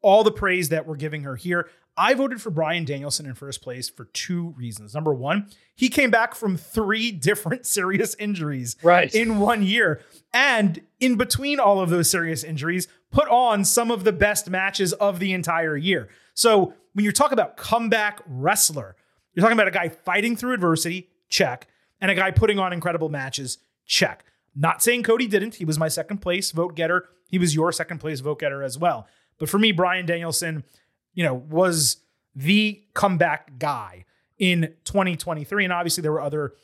Speaker 1: all the praise that we're giving her here. I voted for Bryan Danielson in first place for two reasons. Number one, he came back from three different serious injuries
Speaker 2: right.
Speaker 1: in one year. And in between all of those serious injuries, put on some of the best matches of the entire year. So when you talk about comeback wrestler, you're talking about a guy fighting through adversity, check, and a guy putting on incredible matches, check. Not saying Cody didn't. He was my second place vote getter. He was your second place vote getter as well. But for me, Bryan Danielson, you know, was the comeback guy in 2023. And obviously, there were other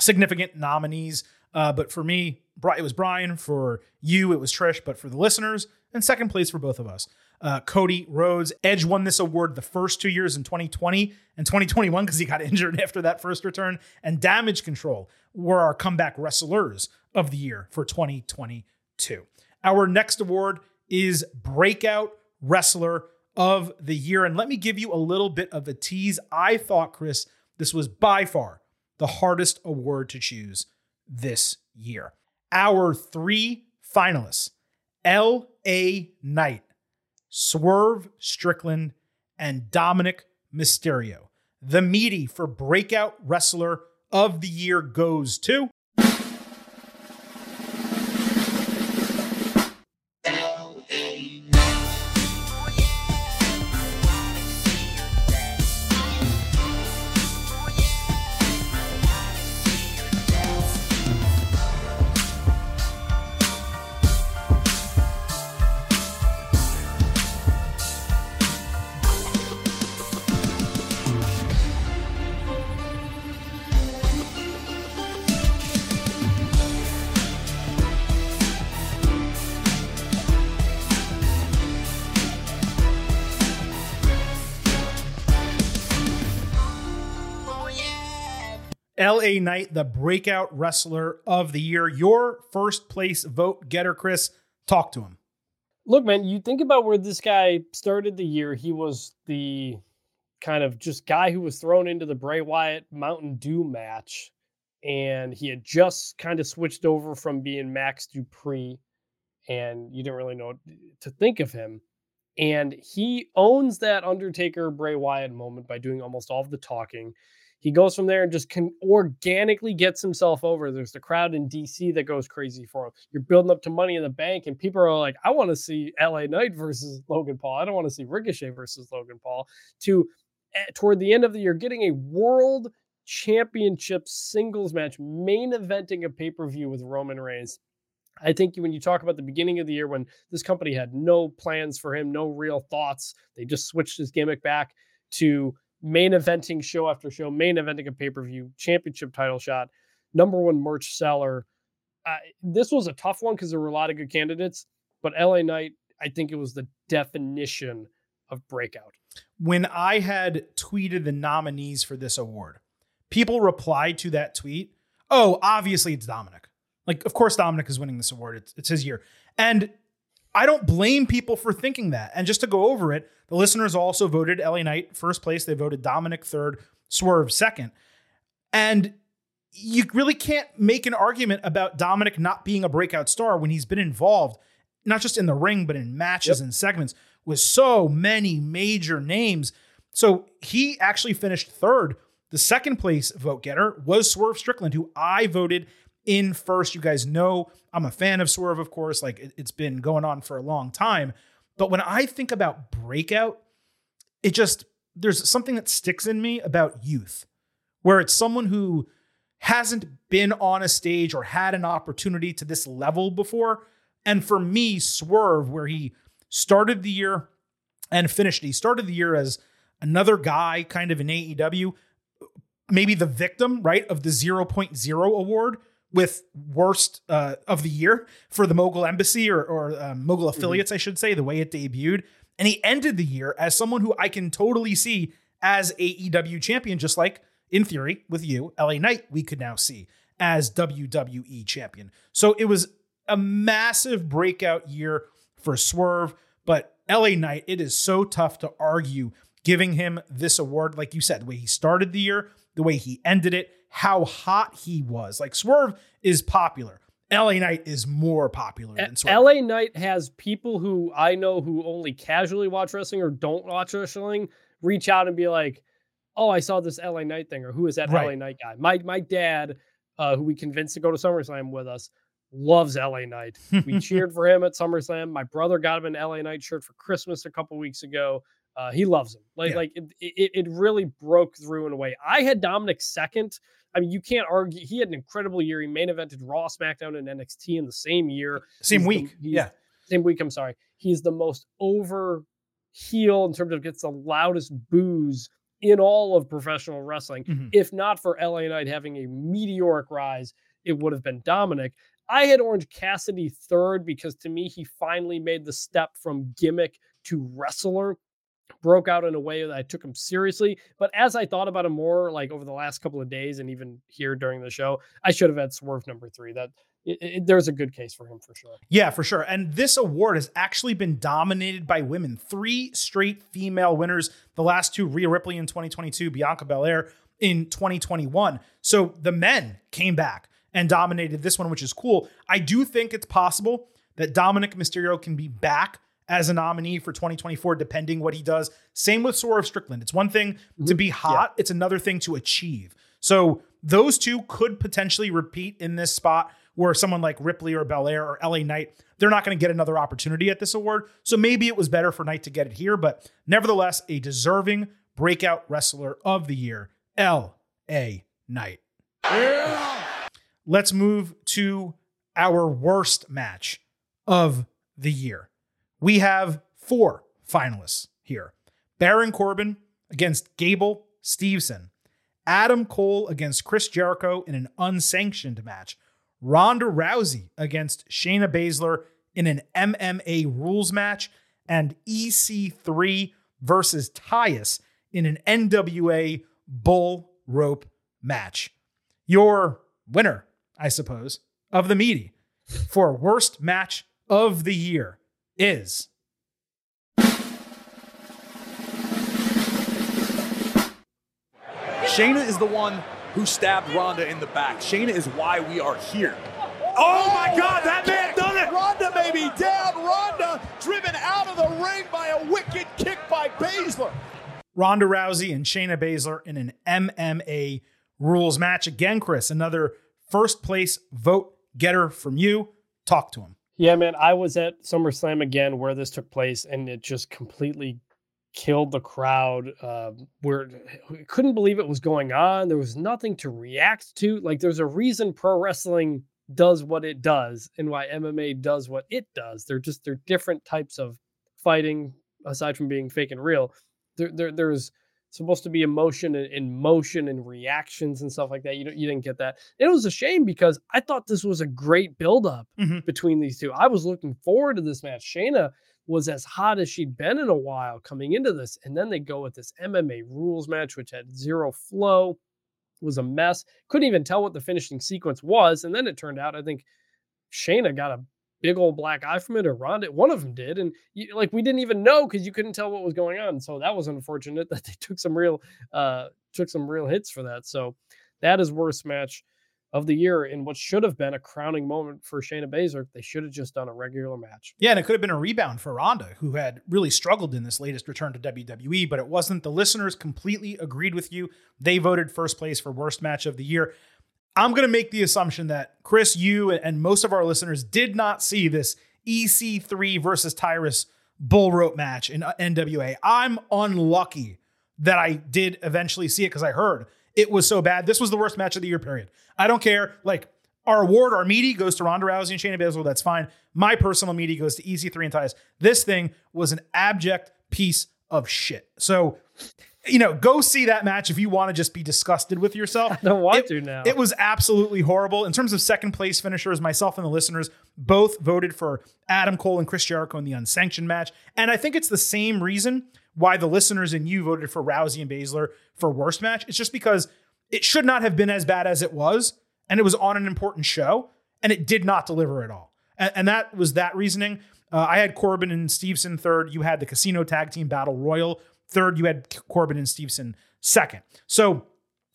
Speaker 1: significant nominees. Uh, but for me, it was Bryan. For you, it was Trish. But for the listeners, and second place for both of us uh, Cody Rhodes. Edge won this award the first two years in 2020 and 2021 because he got injured after that first return. And Damage Control were our comeback wrestlers of the year for 2022. Our next award is Breakout Wrestler of the Year. And let me give you a little bit of a tease. I thought, Chris, this was by far the hardest award to choose this year. Our three finalists LA Knight Swerve Strickland, and Dominik Mysterio. The meaty for breakout wrestler of the year goes to. LA Knight, the breakout wrestler of the year. Your first place vote getter, Chris. Talk to him.
Speaker 2: Look, man, you think about where this guy started the year. He was the kind of just guy who was thrown into the Bray Wyatt Mountain Dew match. And he had just kind of switched over from being Max Dupri. And you didn't really know to think of him. And he owns that Undertaker Bray Wyatt moment by doing almost all of the talking. He goes from there and just can organically gets himself over. There's the crowd in DC that goes crazy for him. You're building up to money in the bank, and people are like, I want to see LA Knight versus Logan Paul. I don't want to see Ricochet versus Logan Paul. To eh, toward the end of the year, getting a world championship singles match, main eventing a pay-per-view with Roman Reigns. I think when you talk about the beginning of the year when this company had no plans for him, no real thoughts, they just switched his gimmick back to main eventing show after show, main eventing a pay per view, championship title shot, number one merch seller. Uh, this was a tough one because there were a lot of good candidates, but LA Knight, I think it was the definition of breakout.
Speaker 1: When I had tweeted the nominees for this award, people replied to that tweet, "Oh, obviously it's Dominik. Like, of course Dominik is winning this award. It's, it's his year." And I don't blame people for thinking that. And just to go over it, the listeners also voted LA Knight first place. They voted Dominik third, Swerve second. And you really can't make an argument about Dominik not being a breakout star when he's been involved, not just in the ring, but in matches yep. and segments with so many major names. So he actually finished third. The second place vote getter was Swerve Strickland, who I voted in first. You guys know I'm a fan of Swerve, of course. Like it, has been going on for a long time. But when I think about breakout, it just, there's something that sticks in me about youth, where it's someone who hasn't been on a stage or had an opportunity to this level before. And for me, Swerve, where he started the year and finished, he started the year as another guy kind of in AEW, maybe the victim, right, of the 0.0 award with worst uh, of the year for the Mogul Embassy or, or um, Mogul mm-hmm. affiliates, mm-hmm. I should say, the way it debuted. And he ended the year as someone who I can totally see as AEW champion, just like in theory with you, LA Knight, we could now see as WWE champion. So it was a massive breakout year for Swerve, but LA Knight, it is so tough to argue giving him this award. Like you said, the way he started the year, the way he ended it, how hot he was. Like Swerve is popular. LA Knight is more popular than Swerve.
Speaker 2: LA Knight has people who I know who only casually watch wrestling or don't watch wrestling reach out and be like, "Oh, I saw this LA Knight thing," or "Who is that right. LA Knight guy?" My my dad, uh, who we convinced to go to SummerSlam with us, loves LA Knight. We cheered for him at SummerSlam. My brother got him an LA Knight shirt for Christmas a couple weeks ago. Uh, he loves him. Like yeah. like it, it, it really broke through in a way. I had Dominik second I mean, you can't argue. He had an incredible year. He main evented Raw, SmackDown, and NXT in the same year.
Speaker 1: Same he's week.
Speaker 2: The,
Speaker 1: yeah.
Speaker 2: Same week. I'm sorry. He's the most over heel in terms of gets the loudest boos in all of professional wrestling. Mm-hmm. If not for LA Knight having a meteoric rise, it would have been Dominik. I had Orange Cassidy third because to me, he finally made the step from gimmick to wrestler broke out in a way that I took him seriously. But as I thought about him more, like over the last couple of days and even here during the show, I should have had Swerve number three. That it, it, there's a good case for him for sure.
Speaker 1: Yeah, for sure. And this award has actually been dominated by women. Three straight female winners. The last two, Rhea Ripley in 2022, Bianca Belair in 2021. So the men came back and dominated this one, which is cool. I do think it's possible that Dominik Mysterio can be back as a nominee for 2024, depending what he does. Same with Swerve Strickland. It's one thing to mm-hmm. be hot, it's another thing to achieve. So those two could potentially repeat in this spot where someone like Ripley or Belair or LA Knight, they're not going to get another opportunity at this award. So maybe it was better for Knight to get it here, but nevertheless, a deserving breakout wrestler of the year, LA Knight. Let's move to our worst match of the year. We have four finalists here. Baron Corbin against Gable Steveson, Adam Cole against Chris Jericho in an unsanctioned match, Ronda Rousey against Shayna Baszler in an MMA rules match, and EC3 versus Tyrus in an NWA bull rope match. Your winner, I suppose, of the meaty for worst match of the year is
Speaker 14: Shayna is the one who stabbed Ronda in the back. Shayna is why we are here. Oh my God, that man done it!
Speaker 3: Ronda may be down. Ronda driven out of the ring by a wicked kick by Baszler.
Speaker 1: Ronda Rousey and Shayna Baszler in an MMA rules match. Again, Chris, another first place vote getter from you. Talk to him.
Speaker 2: Yeah, man, I was at SummerSlam again where this took place, and it just completely killed the crowd. Uh, where we couldn't believe it was going on. There was nothing to react to. Like, there's a reason pro wrestling does what it does, and why MMA does what it does. They're just they're different types of fighting, aside from being fake and real. There, there there's supposed to be emotion and, and motion and reactions and stuff like that. You don't, you didn't get that. It was a shame because I thought this was a great buildup
Speaker 1: Mhm.
Speaker 2: between these two. I was looking forward to this match. Shayna was as hot as she'd been in a while coming into this, and then they go with this MMA rules match, which had zero flow, was a mess. Couldn't even tell what the finishing sequence was, and then it turned out I think Shayna got a big old black eye from it, or Ronda. One of them did, and you, like we didn't even know because you couldn't tell what was going on. So that was unfortunate that they took some real uh took some real hits for that. So that is worst match of the year in what should have been a crowning moment for Shayna Baszler. They should have just done a regular match.
Speaker 1: Yeah, and it could have been a rebound for Ronda, who had really struggled in this latest return to WWE, but it wasn't. The listeners completely agreed with you. They voted first place for worst match of the year. I'm going to make the assumption that Chris, you, and most of our listeners did not see this EC3 versus Tyrus bull rope match in NWA. I'm unlucky that I did eventually see it because I heard it was so bad. This was the worst match of the year, period. I don't care. Like, our award, our meaty goes to Ronda Rousey and Shayna Baszler. That's fine. My personal meaty goes to EC3 and Tyrus. This thing was an abject piece of shit. So, you know, go see that match if you want to just be disgusted with yourself.
Speaker 2: I don't want
Speaker 1: It-
Speaker 2: to now.
Speaker 1: It was absolutely horrible. In terms of second place finishers, myself and the listeners both voted for Adam Cole and Chris Jericho in the unsanctioned match. And I think it's the same reason why the listeners and you voted for Rousey and Baszler for worst match. It's just because it should not have been as bad as it was. And it was on an important show and it did not deliver at all. And, and that was that reasoning. Uh, I had Corbin and Stevenson third. You had the Casino Tag Team Battle Royal third. You had Corbin and Stevenson second. So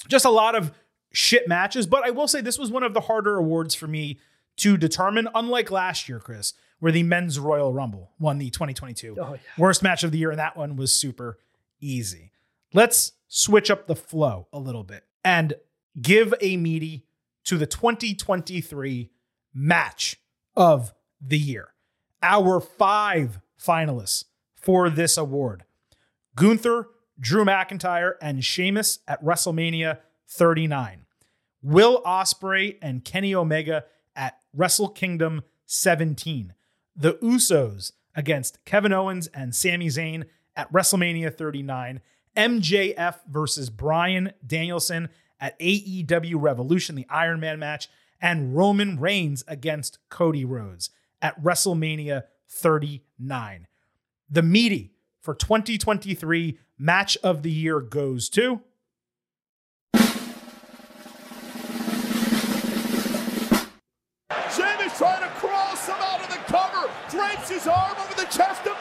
Speaker 1: just a lot of shit matches. But I will say this was one of the harder awards for me to determine, unlike last year, Chris, where the men's Royal Rumble won the 2022
Speaker 2: Oh, yeah.
Speaker 1: worst match of the year. And that one was super easy. Let's switch up the flow a little bit and give a meaty to the 2023 match of the year. Our five finalists for this award Gunther, Drew McIntyre, and Sheamus at WrestleMania 39. Will Ospreay and Kenny Omega at Wrestle Kingdom 17. The Usos against Kevin Owens and Sami Zayn at WrestleMania 39. MJF versus Bryan Danielson at AEW Revolution, the Iron Man match, and Roman Reigns against Cody Rhodes at WrestleMania 39. The meaty for 2023 match of the year goes to
Speaker 3: Sheamus trying to cross him out of the cover. Drapes his arm over the chest of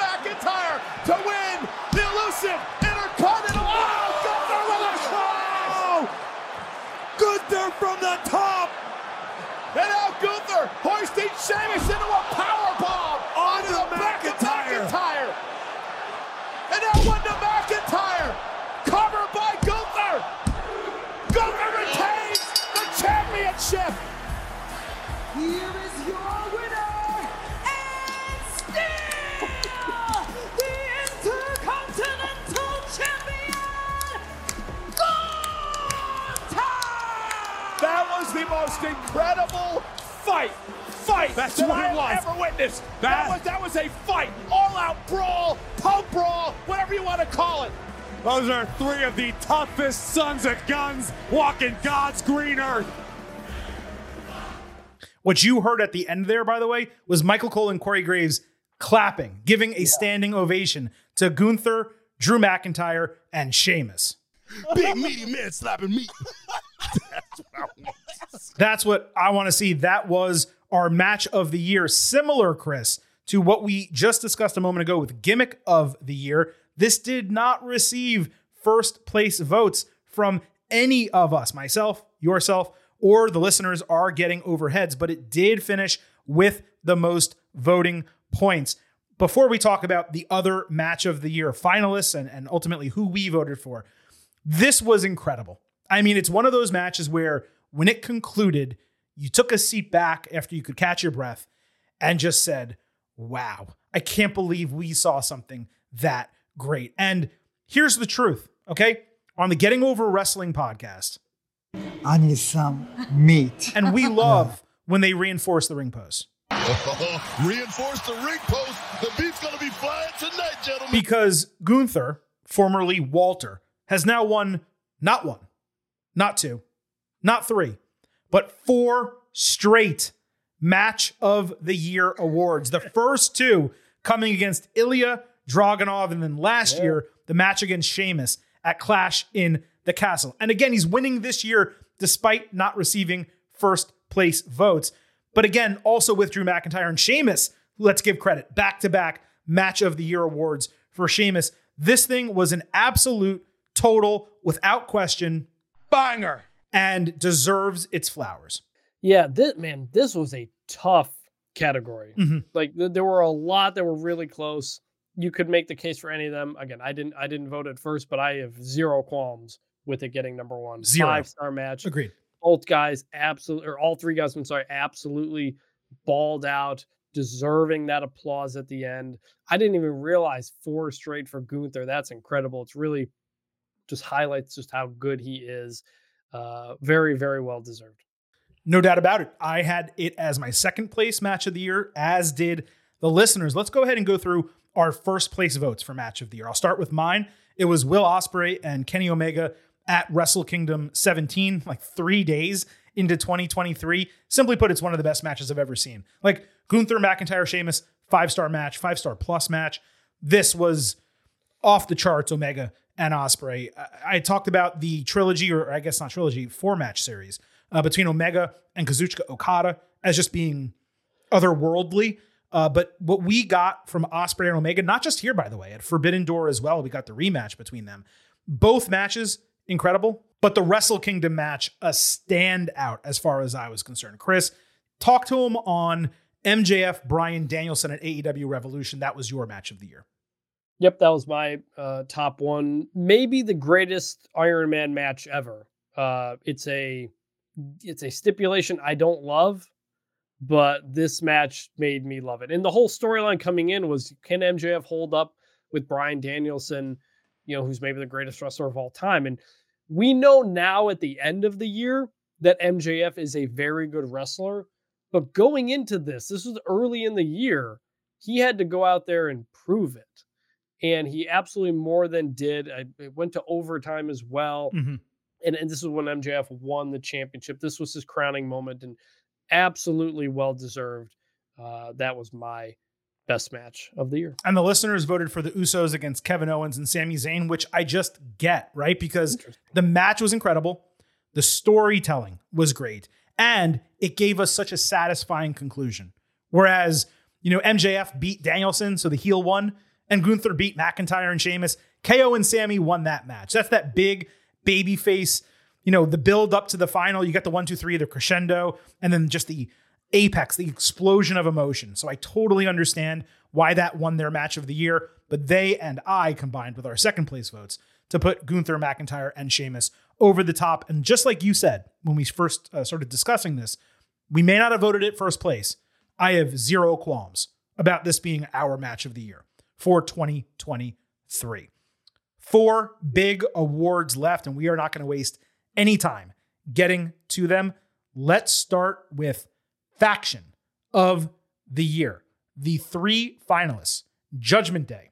Speaker 14: That's
Speaker 3: that
Speaker 14: what
Speaker 3: I
Speaker 14: it was.
Speaker 3: ever witnessed.
Speaker 14: That-
Speaker 3: That was that was a fight, all out brawl, pub brawl, whatever you want to call it.
Speaker 14: Those are three of the toughest sons of guns walking God's green earth.
Speaker 1: What you heard at the end there, by the way, was Michael Cole and Corey Graves clapping, giving a standing ovation to Gunther, Drew McIntyre, and Sheamus.
Speaker 11: Big meaty man slapping meat. That's what I want.
Speaker 1: That's what I want to see. That was our match of the year. Similar, Chris, to what we just discussed a moment ago with gimmick of the year. This did not receive first place votes from any of us, myself, yourself, or the listeners are getting overheads, but it did finish with the most voting points. Before we talk about the other match of the year finalists and, and ultimately who we voted for, this was incredible. I mean, it's one of those matches where when it concluded, you took a seat back after you could catch your breath and just said, Wow, I can't believe we saw something that great. And here's the truth, okay? On the Getting Over Wrestling podcast,
Speaker 12: I need some meat.
Speaker 1: and we love when they reinforce the ring post
Speaker 11: Reinforce the ring post. The beat's gonna be flying tonight, gentlemen.
Speaker 1: because Gunther, formerly Walter, has now won not one, not two, not three, but four straight match of the year awards. The first two coming against Ilya Dragunov, and then last year, the match against Sheamus at Clash in the Castle. And again, he's winning this year despite not receiving first place votes. But again, also with Drew McIntyre and Sheamus, let's give credit, back to back match of the year awards for Sheamus. This thing was an absolute, total, without question,
Speaker 14: Banger.
Speaker 1: And deserves its flowers.
Speaker 2: Yeah, this man, this was a tough category.
Speaker 1: Mhm.
Speaker 2: Like th- there were a lot that were really close. You could make the case for any of them. Again, I didn't I didn't vote at first, but I have zero qualms with it getting number one.
Speaker 1: Zero.
Speaker 2: Five star match.
Speaker 1: Agreed.
Speaker 2: Both guys absolutely or all three guys, I'm sorry, absolutely balled out, deserving that applause at the end. I didn't even realize four straight for Gunther. That's incredible. It's really just highlights just how good he is. Uh, very, very well deserved.
Speaker 1: No doubt about it. I had it as my second place match of the year, as did the listeners. Let's go ahead and go through our first place votes for match of the year. I'll start with mine. It was Will Ospreay and Kenny Omega at Wrestle Kingdom 17, like three days into 2023. Simply put, it's one of the best matches I've ever seen. Like Gunther, McIntyre, Sheamus, five star match, five star plus match. This was off the charts, Omega and Ospreay. I, I talked about the trilogy, or I guess not trilogy, four match series uh, between Omega and Kazuchika Okada as just being otherworldly. Uh, but what we got from Ospreay and Omega, not just here, by the way, at Forbidden Door as well, we got the rematch between them. Both matches incredible, but the Wrestle Kingdom match a standout as far as I was concerned. Chris, talk to him on MJF Bryan Danielson at AEW Revolution. That was your match of the year.
Speaker 2: Yep, that was my uh, top one. Maybe the greatest Iron Man match ever. Uh, it's a it's a stipulation I don't love, but this match made me love it. And the whole storyline coming in was can MJF hold up with Bryan Danielson, you know, who's maybe the greatest wrestler of all time? And we know now at the end of the year that MJF is a very good wrestler. But going into this, this was early in the year, he had to go out there and prove it and he absolutely more than did. I, it went to overtime as well,
Speaker 1: Mhm.
Speaker 2: and and this is when MJF won the championship. This was his crowning moment, and absolutely well deserved. Uh, that was my best match of the year.
Speaker 1: And the listeners voted for the Usos against Kevin Owens and Sami Zayn, which I just get, right? Because the match was incredible. The storytelling was great. And it gave us such a satisfying conclusion. Whereas, you know, MJF beat Danielson, so the heel won, and Gunther beat McIntyre and Sheamus. KO and Sami won that match. That's that big baby face, you know, the build up to the final. You got the one, two, three, the crescendo, and then just the apex, the explosion of emotion. So I totally understand why that won their match of the year. But they and I combined with our second place votes to put Gunther, McIntyre, and Sheamus over the top. And just like you said when we first uh, started discussing this, we may not have voted it first place. I have zero qualms about this being our match of the year for 2023. Four big awards left, and we are not going to waste any time getting to them. let's start with faction of the year. The three finalists Judgment Day,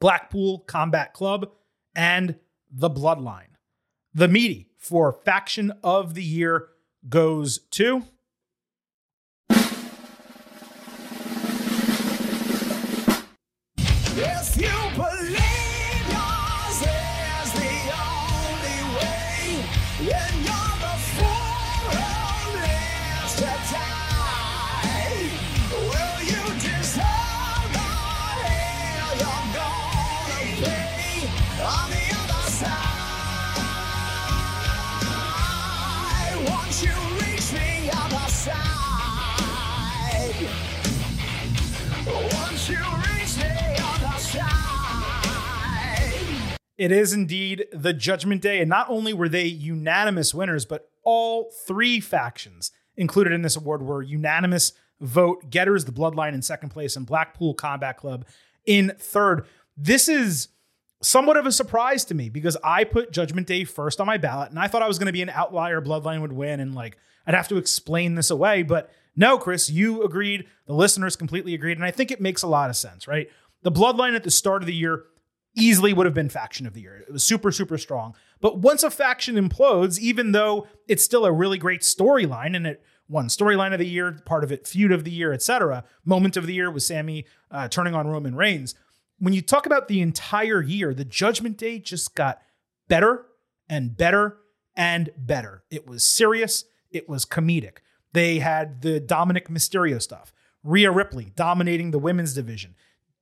Speaker 1: Blackpool Combat Club, and The Bloodline. The meaty for faction of the year goes to.
Speaker 6: If you
Speaker 1: It is indeed the Judgment Day. And not only were they unanimous winners, but all three factions included in this award were unanimous vote getters, the Bloodline in second place, and Blackpool Combat Club in third. This is somewhat of a surprise to me because I put Judgment Day first on my ballot and I thought I was going to be an outlier. Bloodline would win and like I'd have to explain this away. But no, Chris, you agreed. The listeners completely agreed. And I think it makes a lot of sense, right? The Bloodline at the start of the year easily would have been faction of the year. It was super, super strong. But once a faction implodes, even though it's still a really great storyline and it won storyline of the year, part of it feud of the year, etc. Moment of the year was Sami uh, turning on Roman Reigns. When you talk about the entire year, the Judgment Day just got better and better and better. It was serious. It was comedic. They had the Dominik Mysterio stuff, Rhea Ripley dominating the women's division,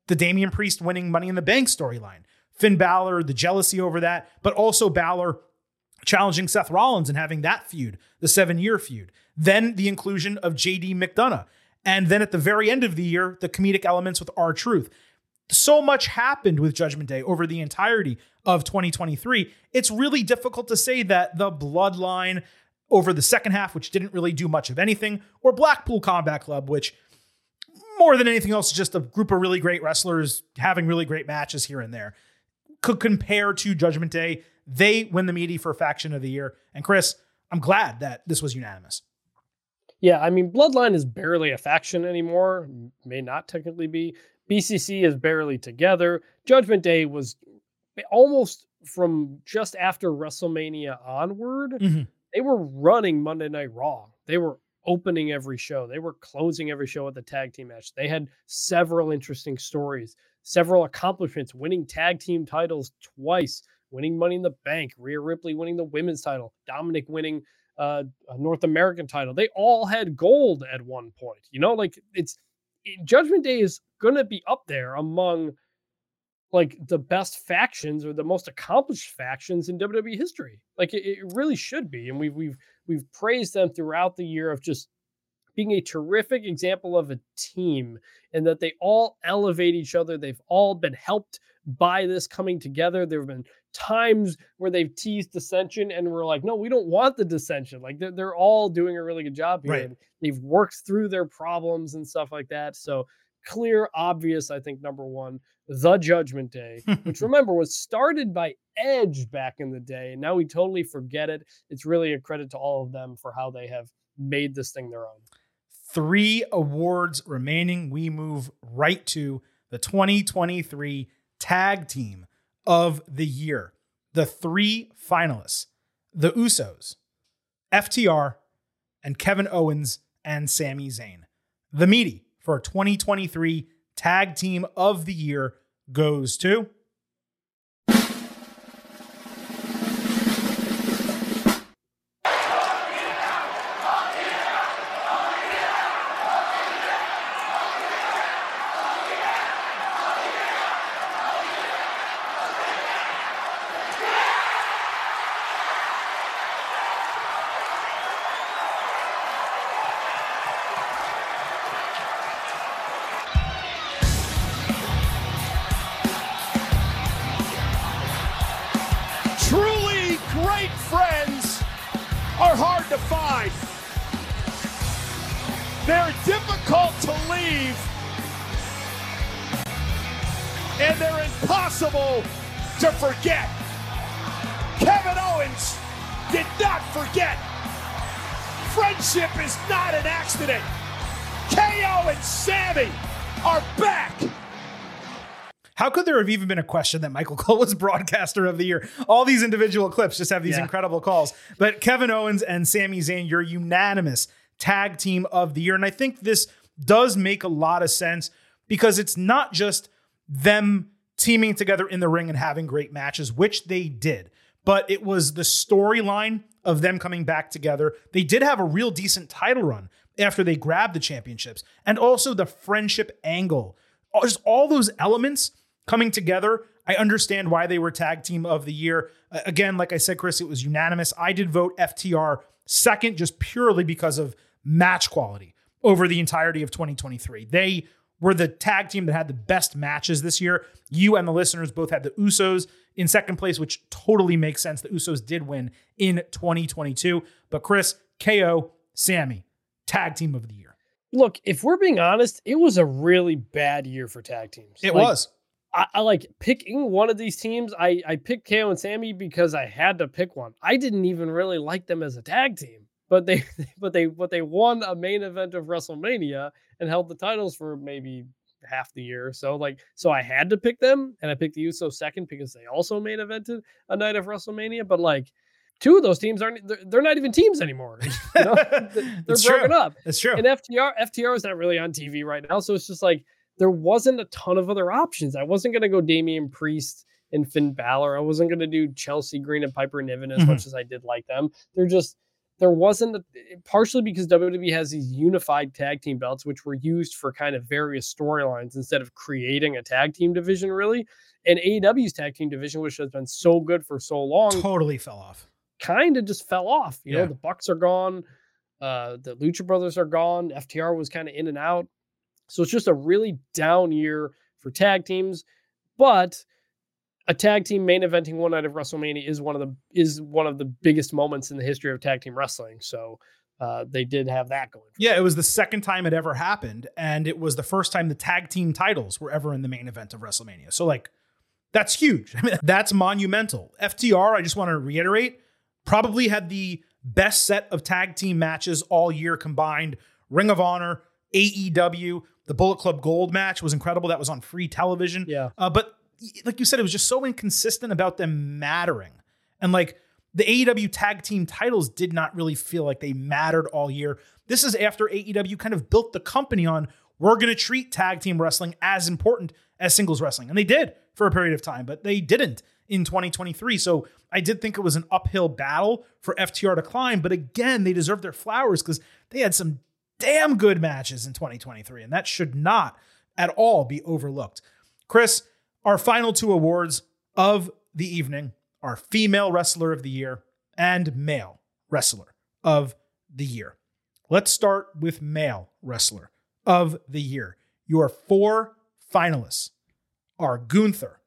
Speaker 1: the Damian Priest winning Money in the Bank storyline, Finn Balor, the jealousy over that, but also Balor challenging Seth Rollins and having that feud, the seven year feud. Then the inclusion of JD McDonagh. And then at the very end of the year, the comedic elements with R Truth. So much happened with Judgment Day over the entirety of 2023. It's really difficult to say that the bloodline over the second half, which didn't really do much of anything, or Blackpool Combat Club, which more than anything else just a group of really great wrestlers having really great matches here and there, could compare to Judgment Day. They win the meaty for faction of the year. And Chris, I'm glad that this was unanimous.
Speaker 2: Yeah, I mean, Bloodline is barely a faction anymore. May not technically be. BCC is barely together. Judgment Day was almost from just after WrestleMania onward.
Speaker 1: Mhm.
Speaker 2: They were running Monday Night Raw. They were opening every show. They were closing every show with the tag team match. They had several interesting stories, several accomplishments, winning tag team titles twice, winning Money in the Bank, Rhea Ripley winning the women's title, Dominik winning uh, a North American title. They all had gold at one point. You know, like it's it- Judgment Day is going to be up there among like the best factions or the most accomplished factions in WWE history. Like it, it really should be, and we've we've we've praised them throughout the year of just being a terrific example of a team and that they all elevate each other. They've all been helped by this coming together. There have been times where they've teased dissension and we're like, no, we don't want the dissension. Like they're, they're all doing a really good job here.
Speaker 1: Right.
Speaker 2: and They've worked through their problems and stuff like that. So clear, obvious, I think, number one, the Judgment Day, which remember was started by Edge back in the day. And now we totally forget it. It's really a credit to all of them for how they have made this thing their own.
Speaker 1: Three awards remaining. We move right to the 2023 Tag Team of the Year. The three finalists the Usos, FTR, and Kevin Owens and Sami Zayn. The meaty for 2023 Tag Team of the Year goes to. Have even been a question that Michael Cole was broadcaster of the year? All these individual clips just have these
Speaker 2: Yeah.
Speaker 1: incredible calls. But Kevin Owens and Sami Zayn, your unanimous tag team of the year. And I think this does make a lot of sense because it's not just them teaming together in the ring and having great matches, which they did, but it was the storyline of them coming back together. They did have a real decent title run after they grabbed the championships, and also the friendship angle. Just all those elements coming together. I understand why they were tag team of the year. Uh, again, like I said, Chris, it was unanimous. I did vote FTR second just purely because of match quality over the entirety of 2023. They were the tag team that had the best matches this year. You and the listeners both had the Usos in second place, which totally makes sense. The Usos did win in 2022. But Chris, KO, Sami, tag team of the year.
Speaker 2: Look, if we're being honest, it was a really bad year for tag teams.
Speaker 1: It
Speaker 2: Like,
Speaker 1: was.
Speaker 2: I, I like picking one of these teams. I, I picked KO and Sami because I had to pick one. I didn't even really like them as a tag team, but they but they but they won a main event of WrestleMania and held the titles for maybe half the year. So like so I had to pick them and I picked the Usos second because they also main evented a night of WrestleMania. But like two of those teams aren't they're, they're not even teams anymore. You know? they're broken
Speaker 1: true.
Speaker 2: up.
Speaker 1: It's true.
Speaker 2: And FTR FTR is not really on TV right now, so it's just like there wasn't a ton of other options. I wasn't gonna go Damian Priest and Finn Balor. I wasn't gonna do Chelsea Green and Piper Niven as
Speaker 1: Mhm.
Speaker 2: much as I did like them. They're just there wasn't a, partially because WWE has these unified tag team belts, which were used for kind of various storylines instead of creating a tag team division, really. And AEW's tag team division, which has been so good for so long,
Speaker 1: Totally fell off.
Speaker 2: kind of just fell off. You
Speaker 1: Yeah.
Speaker 2: know, the Bucks are gone, uh, the Lucha Brothers are gone. FTR was kind of in and out, so it's just a really down year for tag teams. But a tag team main eventing one night of WrestleMania is one of the is one of the biggest moments in the history of tag team wrestling. So uh, they did have that going.
Speaker 1: Yeah, it was the second time it ever happened, and it was the first time the tag team titles were ever in the main event of WrestleMania. So, like, that's huge. I mean, that's monumental. FTR, I just want to reiterate, probably had the best set of tag team matches all year combined. Ring of Honor, AEW, the Bullet Club Gold match was incredible. That was on free television.
Speaker 2: Yeah.
Speaker 1: Uh, but like you said, it was just so inconsistent about them mattering. And like the AEW tag team titles did not really feel like they mattered all year. This is after AEW kind of built the company on we're going to treat tag team wrestling as important as singles wrestling. And they did for a period of time, but they didn't in 2023. So I did think it was an uphill battle for FTR to climb. But again, they deserve their flowers because they had some damn good matches in 2023. And that should not at all be overlooked. Chris, our final two awards of the evening are Female Wrestler of the Year and Male Wrestler of the Year. Let's start with Male Wrestler of the Year. Your four finalists are Gunther,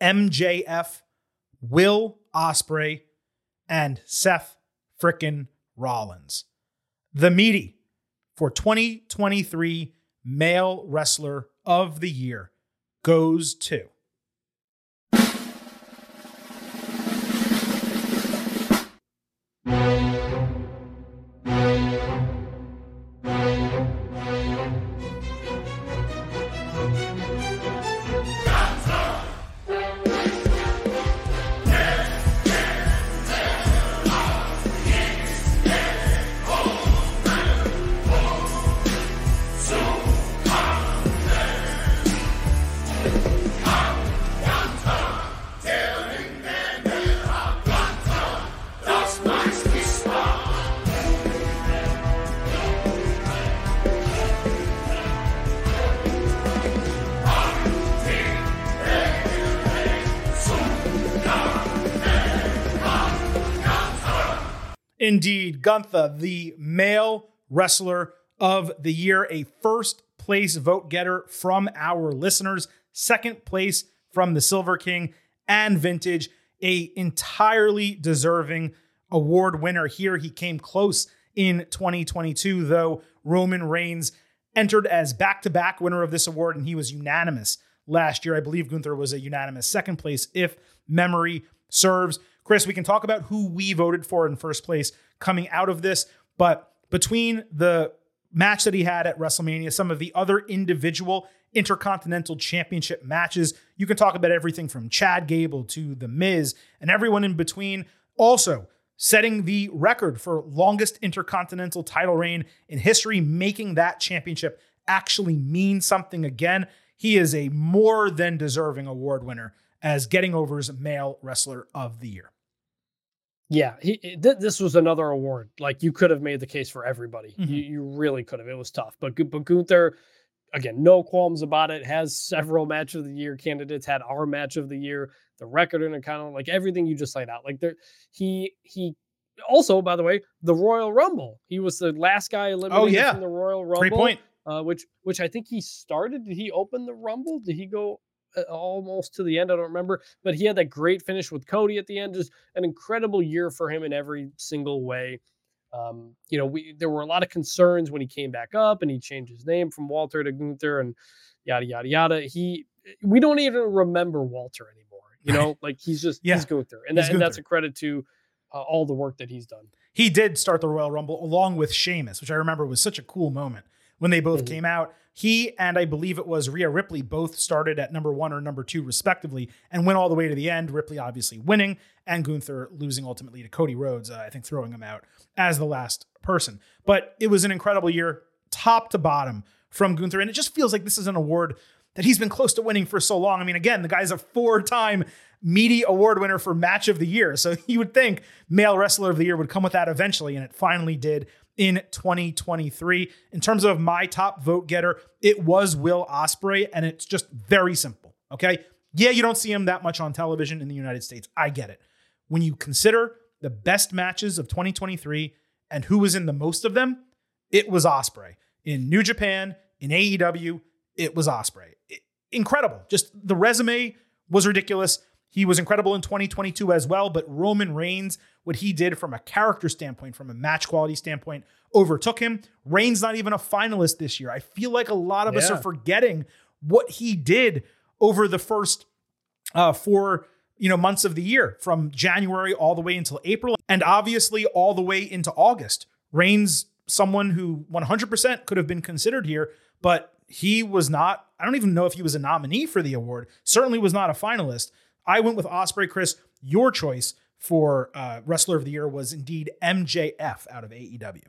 Speaker 1: MJF, Will Ospreay, and Seth frickin' Rollins. The meaty for 2023 Male Wrestler of the Year goes to Indeed, Gunther, the male wrestler of the year, a first place vote getter from our listeners, second place from the Silver King and Vintage, a entirely deserving award winner here. He came close in 2022, though Roman Reigns entered as back-to-back winner of this award, and he was unanimous last year. I believe Gunther was a unanimous second place, if memory serves. Chris, we can talk about who we voted for in first place coming out of this, But between the match that he had at WrestleMania, some of the other individual Intercontinental Championship matches, you can talk about everything from Chad Gable to The Miz and everyone in between. Also, setting the record for longest Intercontinental title reign in history, making that championship actually mean something again. He is a more than deserving award winner as Getting Over's Male Wrestler of the Year.
Speaker 2: Yeah, he th- this was another award. Like you could have made the case for everybody.
Speaker 1: Mhm.
Speaker 2: You, you really could have. It was tough, but but Gunther, again, no qualms about it. Has several match of the year candidates. Had our match of the year. The record and kind of like everything you just laid out. Like there, he he. Also, by the way, the Royal Rumble. He was the last guy eliminated
Speaker 1: yeah.
Speaker 2: from the Royal Rumble.
Speaker 1: Great point.
Speaker 2: Uh, which which I think he started. Did he open the Rumble? Did he go almost to the end? I don't remember, but he had that great finish with Cody at the end. Just an incredible year for him in every single way. Um, you know, we there were a lot of concerns when he came back up and he changed his name from Walter to Gunther and yada yada yada. He we don't even remember Walter anymore. You know, like he's just
Speaker 1: Yeah,
Speaker 2: he's Gunther, and,
Speaker 1: he's
Speaker 2: that, and that's a credit to uh, all the work that he's done.
Speaker 1: He did start the Royal Rumble along with Sheamus, which I remember was such a cool moment when they both came out. He and I believe it was Rhea Ripley both started at number one or number two, respectively, and went all the way to the end. Ripley obviously winning, and Gunther losing ultimately to Cody Rhodes, uh, I think throwing him out as the last person. But it was an incredible year, top to bottom, from Gunther. And it just feels like this is an award that he's been close to winning for so long. I mean, again, the guy's a four time meaty award winner for match of the year. So you would think male wrestler of the year would come with that eventually, and it finally did in 2023. In terms of my top vote getter, it was Will Ospreay, and it's just very simple. Okay. Yeah, you don't see him that much on television in the United States. I get it. When you consider the best matches of 2023 and who was in the most of them, it was Ospreay. In New Japan, in AEW, it was Ospreay. Incredible. Just the resume was ridiculous. He was incredible in 2022 as well, but Roman Reigns, what he did from a character standpoint, from a match quality standpoint, overtook him. Reigns not even a finalist this year. I feel like a lot of us are forgetting what he did over the first uh, four you know months of the year, from January all the way until April, and obviously all the way into August. Reigns, someone who 100% could have been considered here, but he was not. I don't even know if he was a nominee for the award. Certainly was not a finalist. I went with Ospreay. Chris, your choice for uh, wrestler of the year was indeed MJF out of AEW.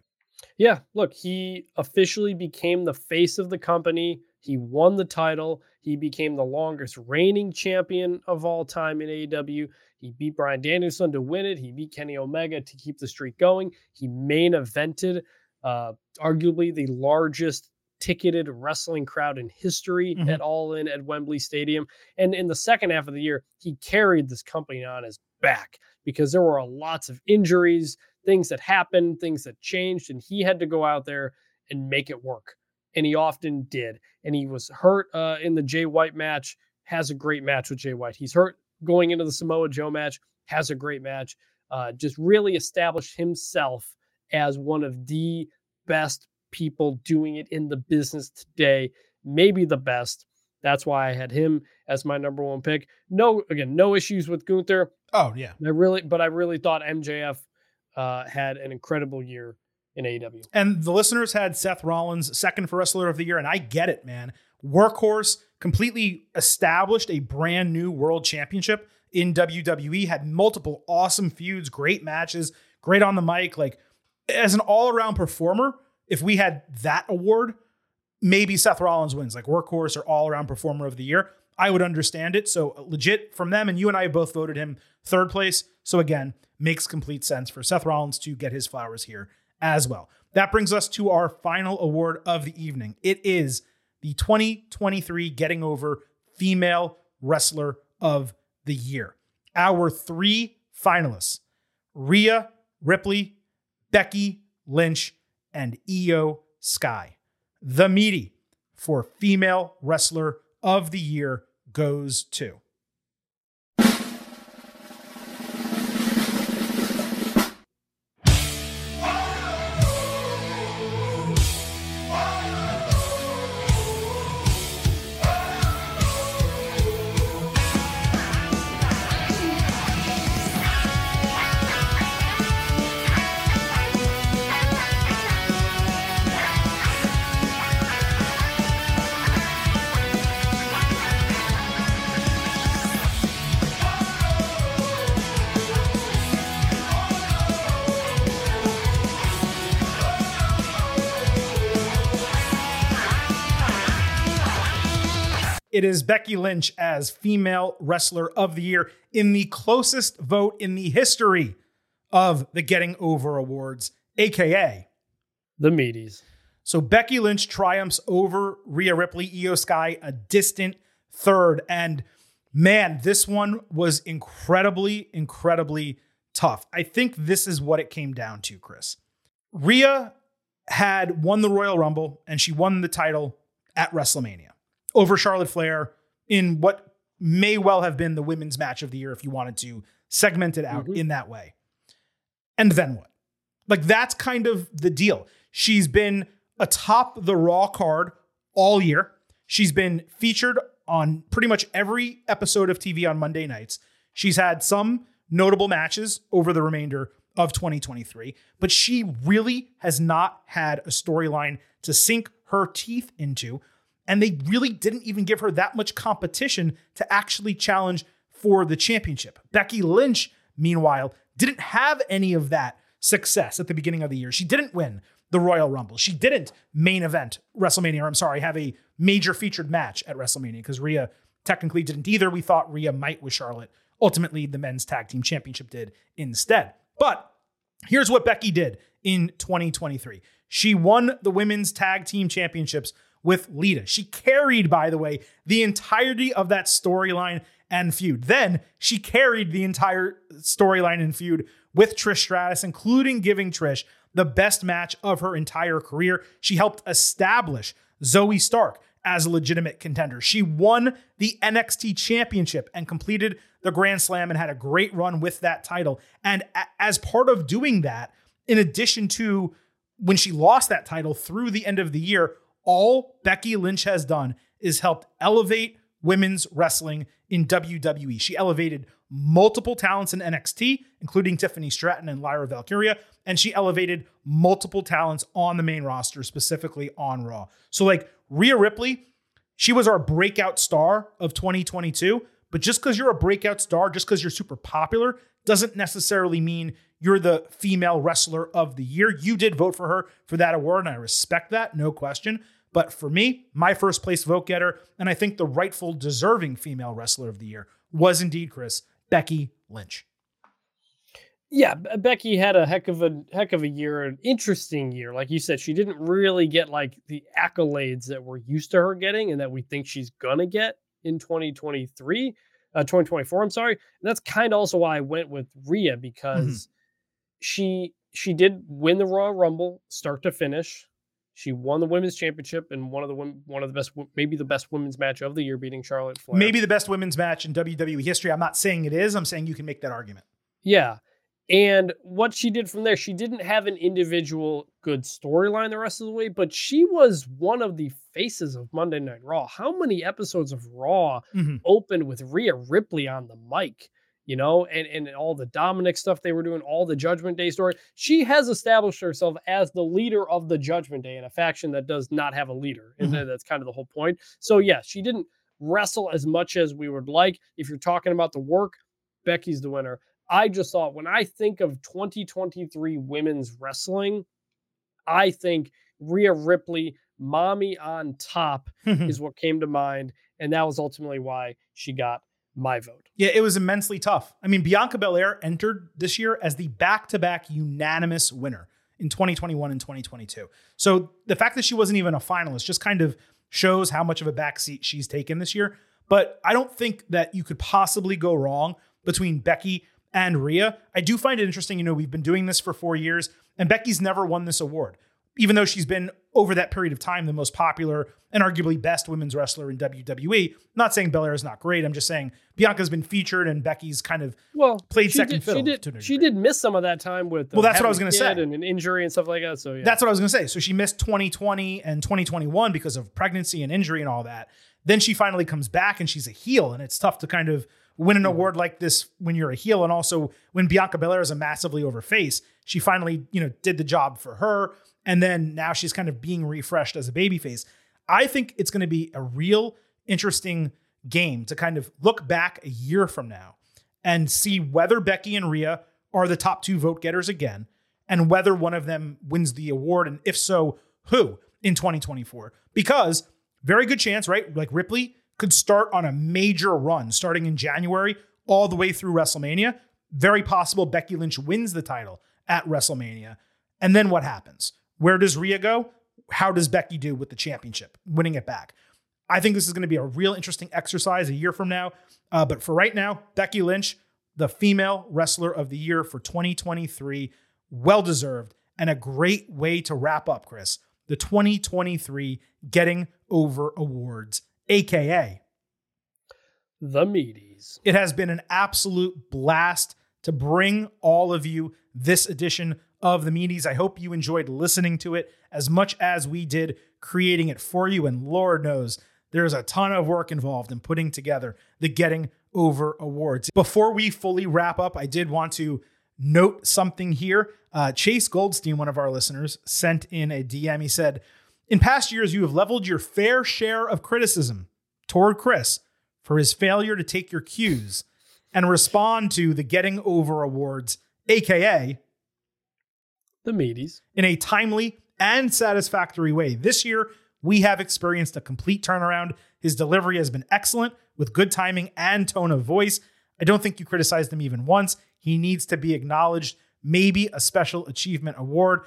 Speaker 2: Yeah, look, he officially became the face of the company. He won the title. He became the longest reigning champion of all time in AEW. He beat Bryan Danielson to win it. He beat Kenny Omega to keep the streak going. He main evented uh, arguably the largest ticketed wrestling crowd in history
Speaker 1: Mhm.
Speaker 2: at All In at Wembley Stadium. And in the second half of the year, he carried this company on his back because there were lots of injuries, things that happened, things that changed, and he had to go out there and make it work. And he often did. And he was hurt uh, in the Jay White match, has a great match with Jay White. He's hurt going into the Samoa Joe match, has a great match. Uh, just really established himself as one of the best people doing it in the business today, maybe the best. That's why I had him as my number one pick. No, again, no issues with Gunther.
Speaker 1: Oh yeah,
Speaker 2: I really, but I really thought MJF uh, had an incredible year in AEW.
Speaker 1: And the listeners had Seth Rollins second for Wrestler of the Year, and I get it, man. Workhorse completely established a brand new world championship in WWE, had multiple awesome feuds, great matches, great on the mic. Like, as an all around performer, if we had that award, maybe Seth Rollins wins, like Workhorse or all around performer of the year. I would understand it. So, legit from them, and you and I both voted him third place. So, again, makes complete sense for Seth Rollins to get his flowers here as well. That brings us to our final award of the evening. It is the 2023 Getting Over Female Wrestler of the Year. Our three finalists Rhea Ripley, Becky Lynch, and Iyo Sky. The meaty for Female Wrestler of the Year goes to. It is Becky Lynch as Female Wrestler of the Year in the closest vote in the history of the Getting Over Awards, aka
Speaker 2: the Meatys.
Speaker 1: So Becky Lynch triumphs over Rhea Ripley, Iyo Sky, a distant third. And man, this one was incredibly, incredibly tough. I think this is what it came down to, Chris. Rhea had won the Royal Rumble and she won the title at WrestleMania over Charlotte Flair in what may well have been the women's match of the year if you wanted to segment it out mm-hmm. in that way. And then what? Like that's kind of the deal. She's been atop the Raw card all year. She's been featured on pretty much every episode of TV on Monday nights. She's had some notable matches over the remainder of 2023, but she really has not had a storyline to sink her teeth into. And they really didn't even give her that much competition to actually challenge for the championship. Becky Lynch, meanwhile, didn't have any of that success at the beginning of the year. She didn't win the Royal Rumble. She didn't main event WrestleMania, or I'm sorry, have a major featured match at WrestleMania because Rhea technically didn't either. We thought Rhea might with Charlotte. Ultimately, the men's tag team championship did instead. But here's what Becky did in 2023 she won the women's tag team championships with Lita. She carried, by the way, the entirety of that storyline and feud. Then she carried the entire storyline and feud with Trish Stratus, including giving Trish the best match of her entire career. She helped establish Zoey Stark as a legitimate contender. She won the NXT championship and completed the Grand Slam and had a great run with that title. And as part of doing that, in addition to when she lost that title through the end of the year, all Becky Lynch has done is helped elevate women's wrestling in WWE. She elevated multiple talents in NXT, including Tiffany Stratton and Lyra Valkyria, and she elevated multiple talents on the main roster, specifically on Raw. So, like Rhea Ripley, she was our breakout star of 2022. But just because you're a breakout star, just because you're super popular, doesn't necessarily mean you're the female wrestler of the year. You did vote for her for that award, and I respect that, no question. But for me, my first place vote getter, and I think the rightful deserving female wrestler of the year was indeed Chris Becky Lynch.
Speaker 2: Yeah, Becky had a heck of a heck of a year, an interesting year. Like you said, she didn't really get like the accolades that we're used to her getting and that we think she's gonna get in 2023, uh, 2024. I'm sorry. And that's kind of also why I went with Rhea because mm-hmm. she she did win the Royal Rumble start to finish. She won the women's championship and one of the one of the best, maybe the best women's match of the year, beating Charlotte Flair.
Speaker 1: Maybe the best women's match in WWE history. I'm not saying it is. I'm saying you can make that argument.
Speaker 2: Yeah, and what she did from there, she didn't have an individual good storyline the rest of the way, but she was one of the faces of Monday Night Raw. How many episodes of Raw mm-hmm. opened with Rhea Ripley on the mic? You know, and, and all the Dominik stuff they were doing, all the Judgment Day story. She has established herself as the leader of the Judgment Day in a faction that does not have a leader. And mm-hmm. that's kind of the whole point. So, yes, she didn't wrestle as much as we would like. If you're talking about the work, Becky's the winner. I just thought when I think of 2023 women's wrestling, I think Rhea Ripley, mommy on top, is what came to mind. And that was ultimately why she got my vote.
Speaker 1: Yeah, it was immensely tough. I mean, Bianca Belair entered this year as the back to back unanimous winner in 2021 and 2022. So the fact that she wasn't even a finalist just kind of shows how much of a backseat she's taken this year. But I don't think that you could possibly go wrong between Becky and Rhea. I do find it interesting. You know, we've been doing this for four years, and Becky's never won this award even though she's been over that period of time the most popular and arguably best women's wrestler in WWE. I'm Not saying Belair is not great. I'm just saying Bianca's been featured and Becky's kind of well played second
Speaker 2: did,
Speaker 1: fiddle.
Speaker 2: She did, she did miss some of that time with
Speaker 1: well, that's what I was going to say,
Speaker 2: and an injury and stuff like that. So yeah,
Speaker 1: that's what I was going to say. So she missed 2020 and 2021 because of pregnancy and injury and all that. Then she finally comes back and she's a heel, and it's tough to kind of win an mm-hmm. award like this when you're a heel, and also when Bianca Belair is a massively over face. She finally, you know, did the job for her and then now she's kind of being refreshed as a babyface. I think it's going to be a real interesting game to kind of look back a year from now and see whether Becky and Rhea are the top two vote getters again and whether one of them wins the award and if so, who in 2024. Because very good chance, right? Like Ripley could start on a major run starting in January all the way through WrestleMania. Very possible Becky Lynch wins the title at WrestleMania. And then what happens? Where does Rhea go? How does Becky do with the championship, winning it back? I think this is going to be a real interesting exercise a year from now. Uh, but for right now, Becky Lynch, the female wrestler of the year for 2023, well deserved and a great way to wrap up, Chris, the 2023 Getting Over Awards, aka
Speaker 2: the Meatys.
Speaker 1: It has been an absolute blast to bring all of you this edition of the Meatys. I hope you enjoyed listening to it as much as we did creating it for you. And Lord knows there's a ton of work involved in putting together the Getting Over Awards. Before we fully wrap up, I did want to note something here. Uh, Chase Goldstein, one of our listeners, sent in a DM. He said, In past years, you have leveled your fair share of criticism toward Chris for his failure to take your cues and respond to the Getting Over Awards, aka
Speaker 2: the Meatys,
Speaker 1: in a timely and satisfactory way. This year, we have experienced a complete turnaround. His delivery has been excellent with good timing and tone of voice. I don't think you criticized him even once. He needs to be acknowledged, maybe a special achievement award.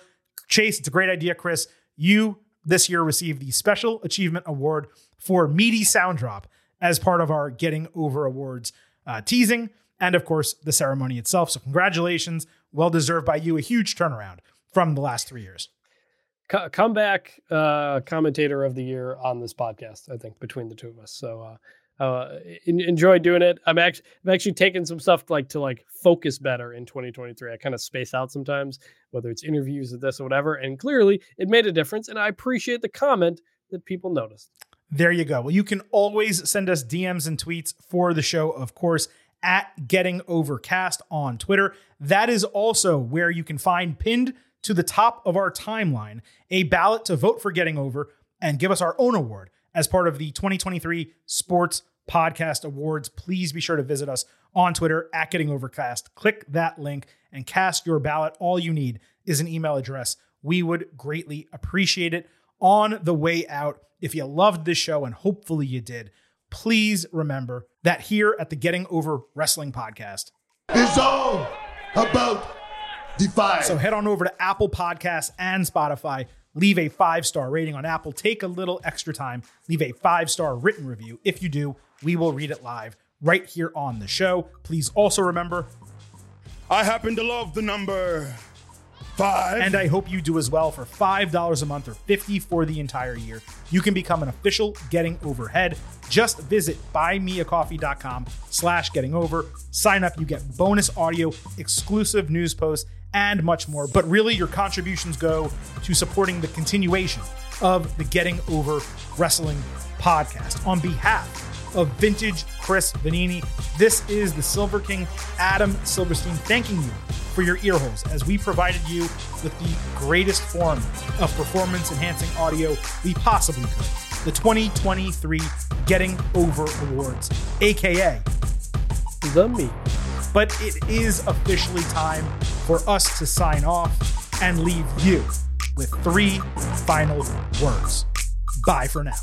Speaker 1: Chase, it's a great idea, Chris. You this year received the Special Achievement Award for Meaty Sound Drop as part of our Getting Over Awards uh, teasing, and of course, the ceremony itself. So, congratulations. Well deserved by you. A huge turnaround from the last three years.
Speaker 2: Comeback uh, commentator of the year on this podcast, I think, between the two of us. So, uh, uh, enjoy doing it. I'm actually I'm actually taking some stuff like to like focus better in 2023. I kind of space out sometimes, whether it's interviews or this or whatever. And clearly, it made a difference. And I appreciate the comment that people noticed.
Speaker 1: There you go. Well, you can always send us DMs and tweets for the show, of course, at Getting Overcast on Twitter. That is also where you can find pinned to the top of our timeline a ballot to vote for Getting Over and give us our own award as part of the 2023 Sports Podcast Awards. Please be sure to visit us on Twitter at Getting Overcast. Click that link and cast your ballot. All you need is an email address. We would greatly appreciate it. On the way out, if you loved this show, and hopefully you did, please remember that here at the Getting Over Wrestling Podcast,
Speaker 11: it's all about Defy.
Speaker 1: So head on over to Apple Podcasts and Spotify. Leave a five star rating on Apple. Take a little extra time. Leave a five star written review. If you do, we will read it live right here on the show. Please also remember
Speaker 5: I happen to love the number five.
Speaker 1: And I hope you do as well for $5 a month or 50 for the entire year. You can become an official Getting Overhead. Just visit buymeacoffee.com slash getting over. Sign up, you get bonus audio, exclusive news posts, and much more. But really, your contributions go to supporting the continuation of the Getting Over Wrestling podcast. On behalf of Vintage Chris Vannini, this is the Silver King, Adam Silverstein, thanking you for your ear holes as we provided you with the greatest form of performance enhancing audio we possibly could. The 2023 Getting Over Awards, aka
Speaker 2: The Me.
Speaker 1: But it is officially time for us to sign off and leave you with three final words. Bye for now.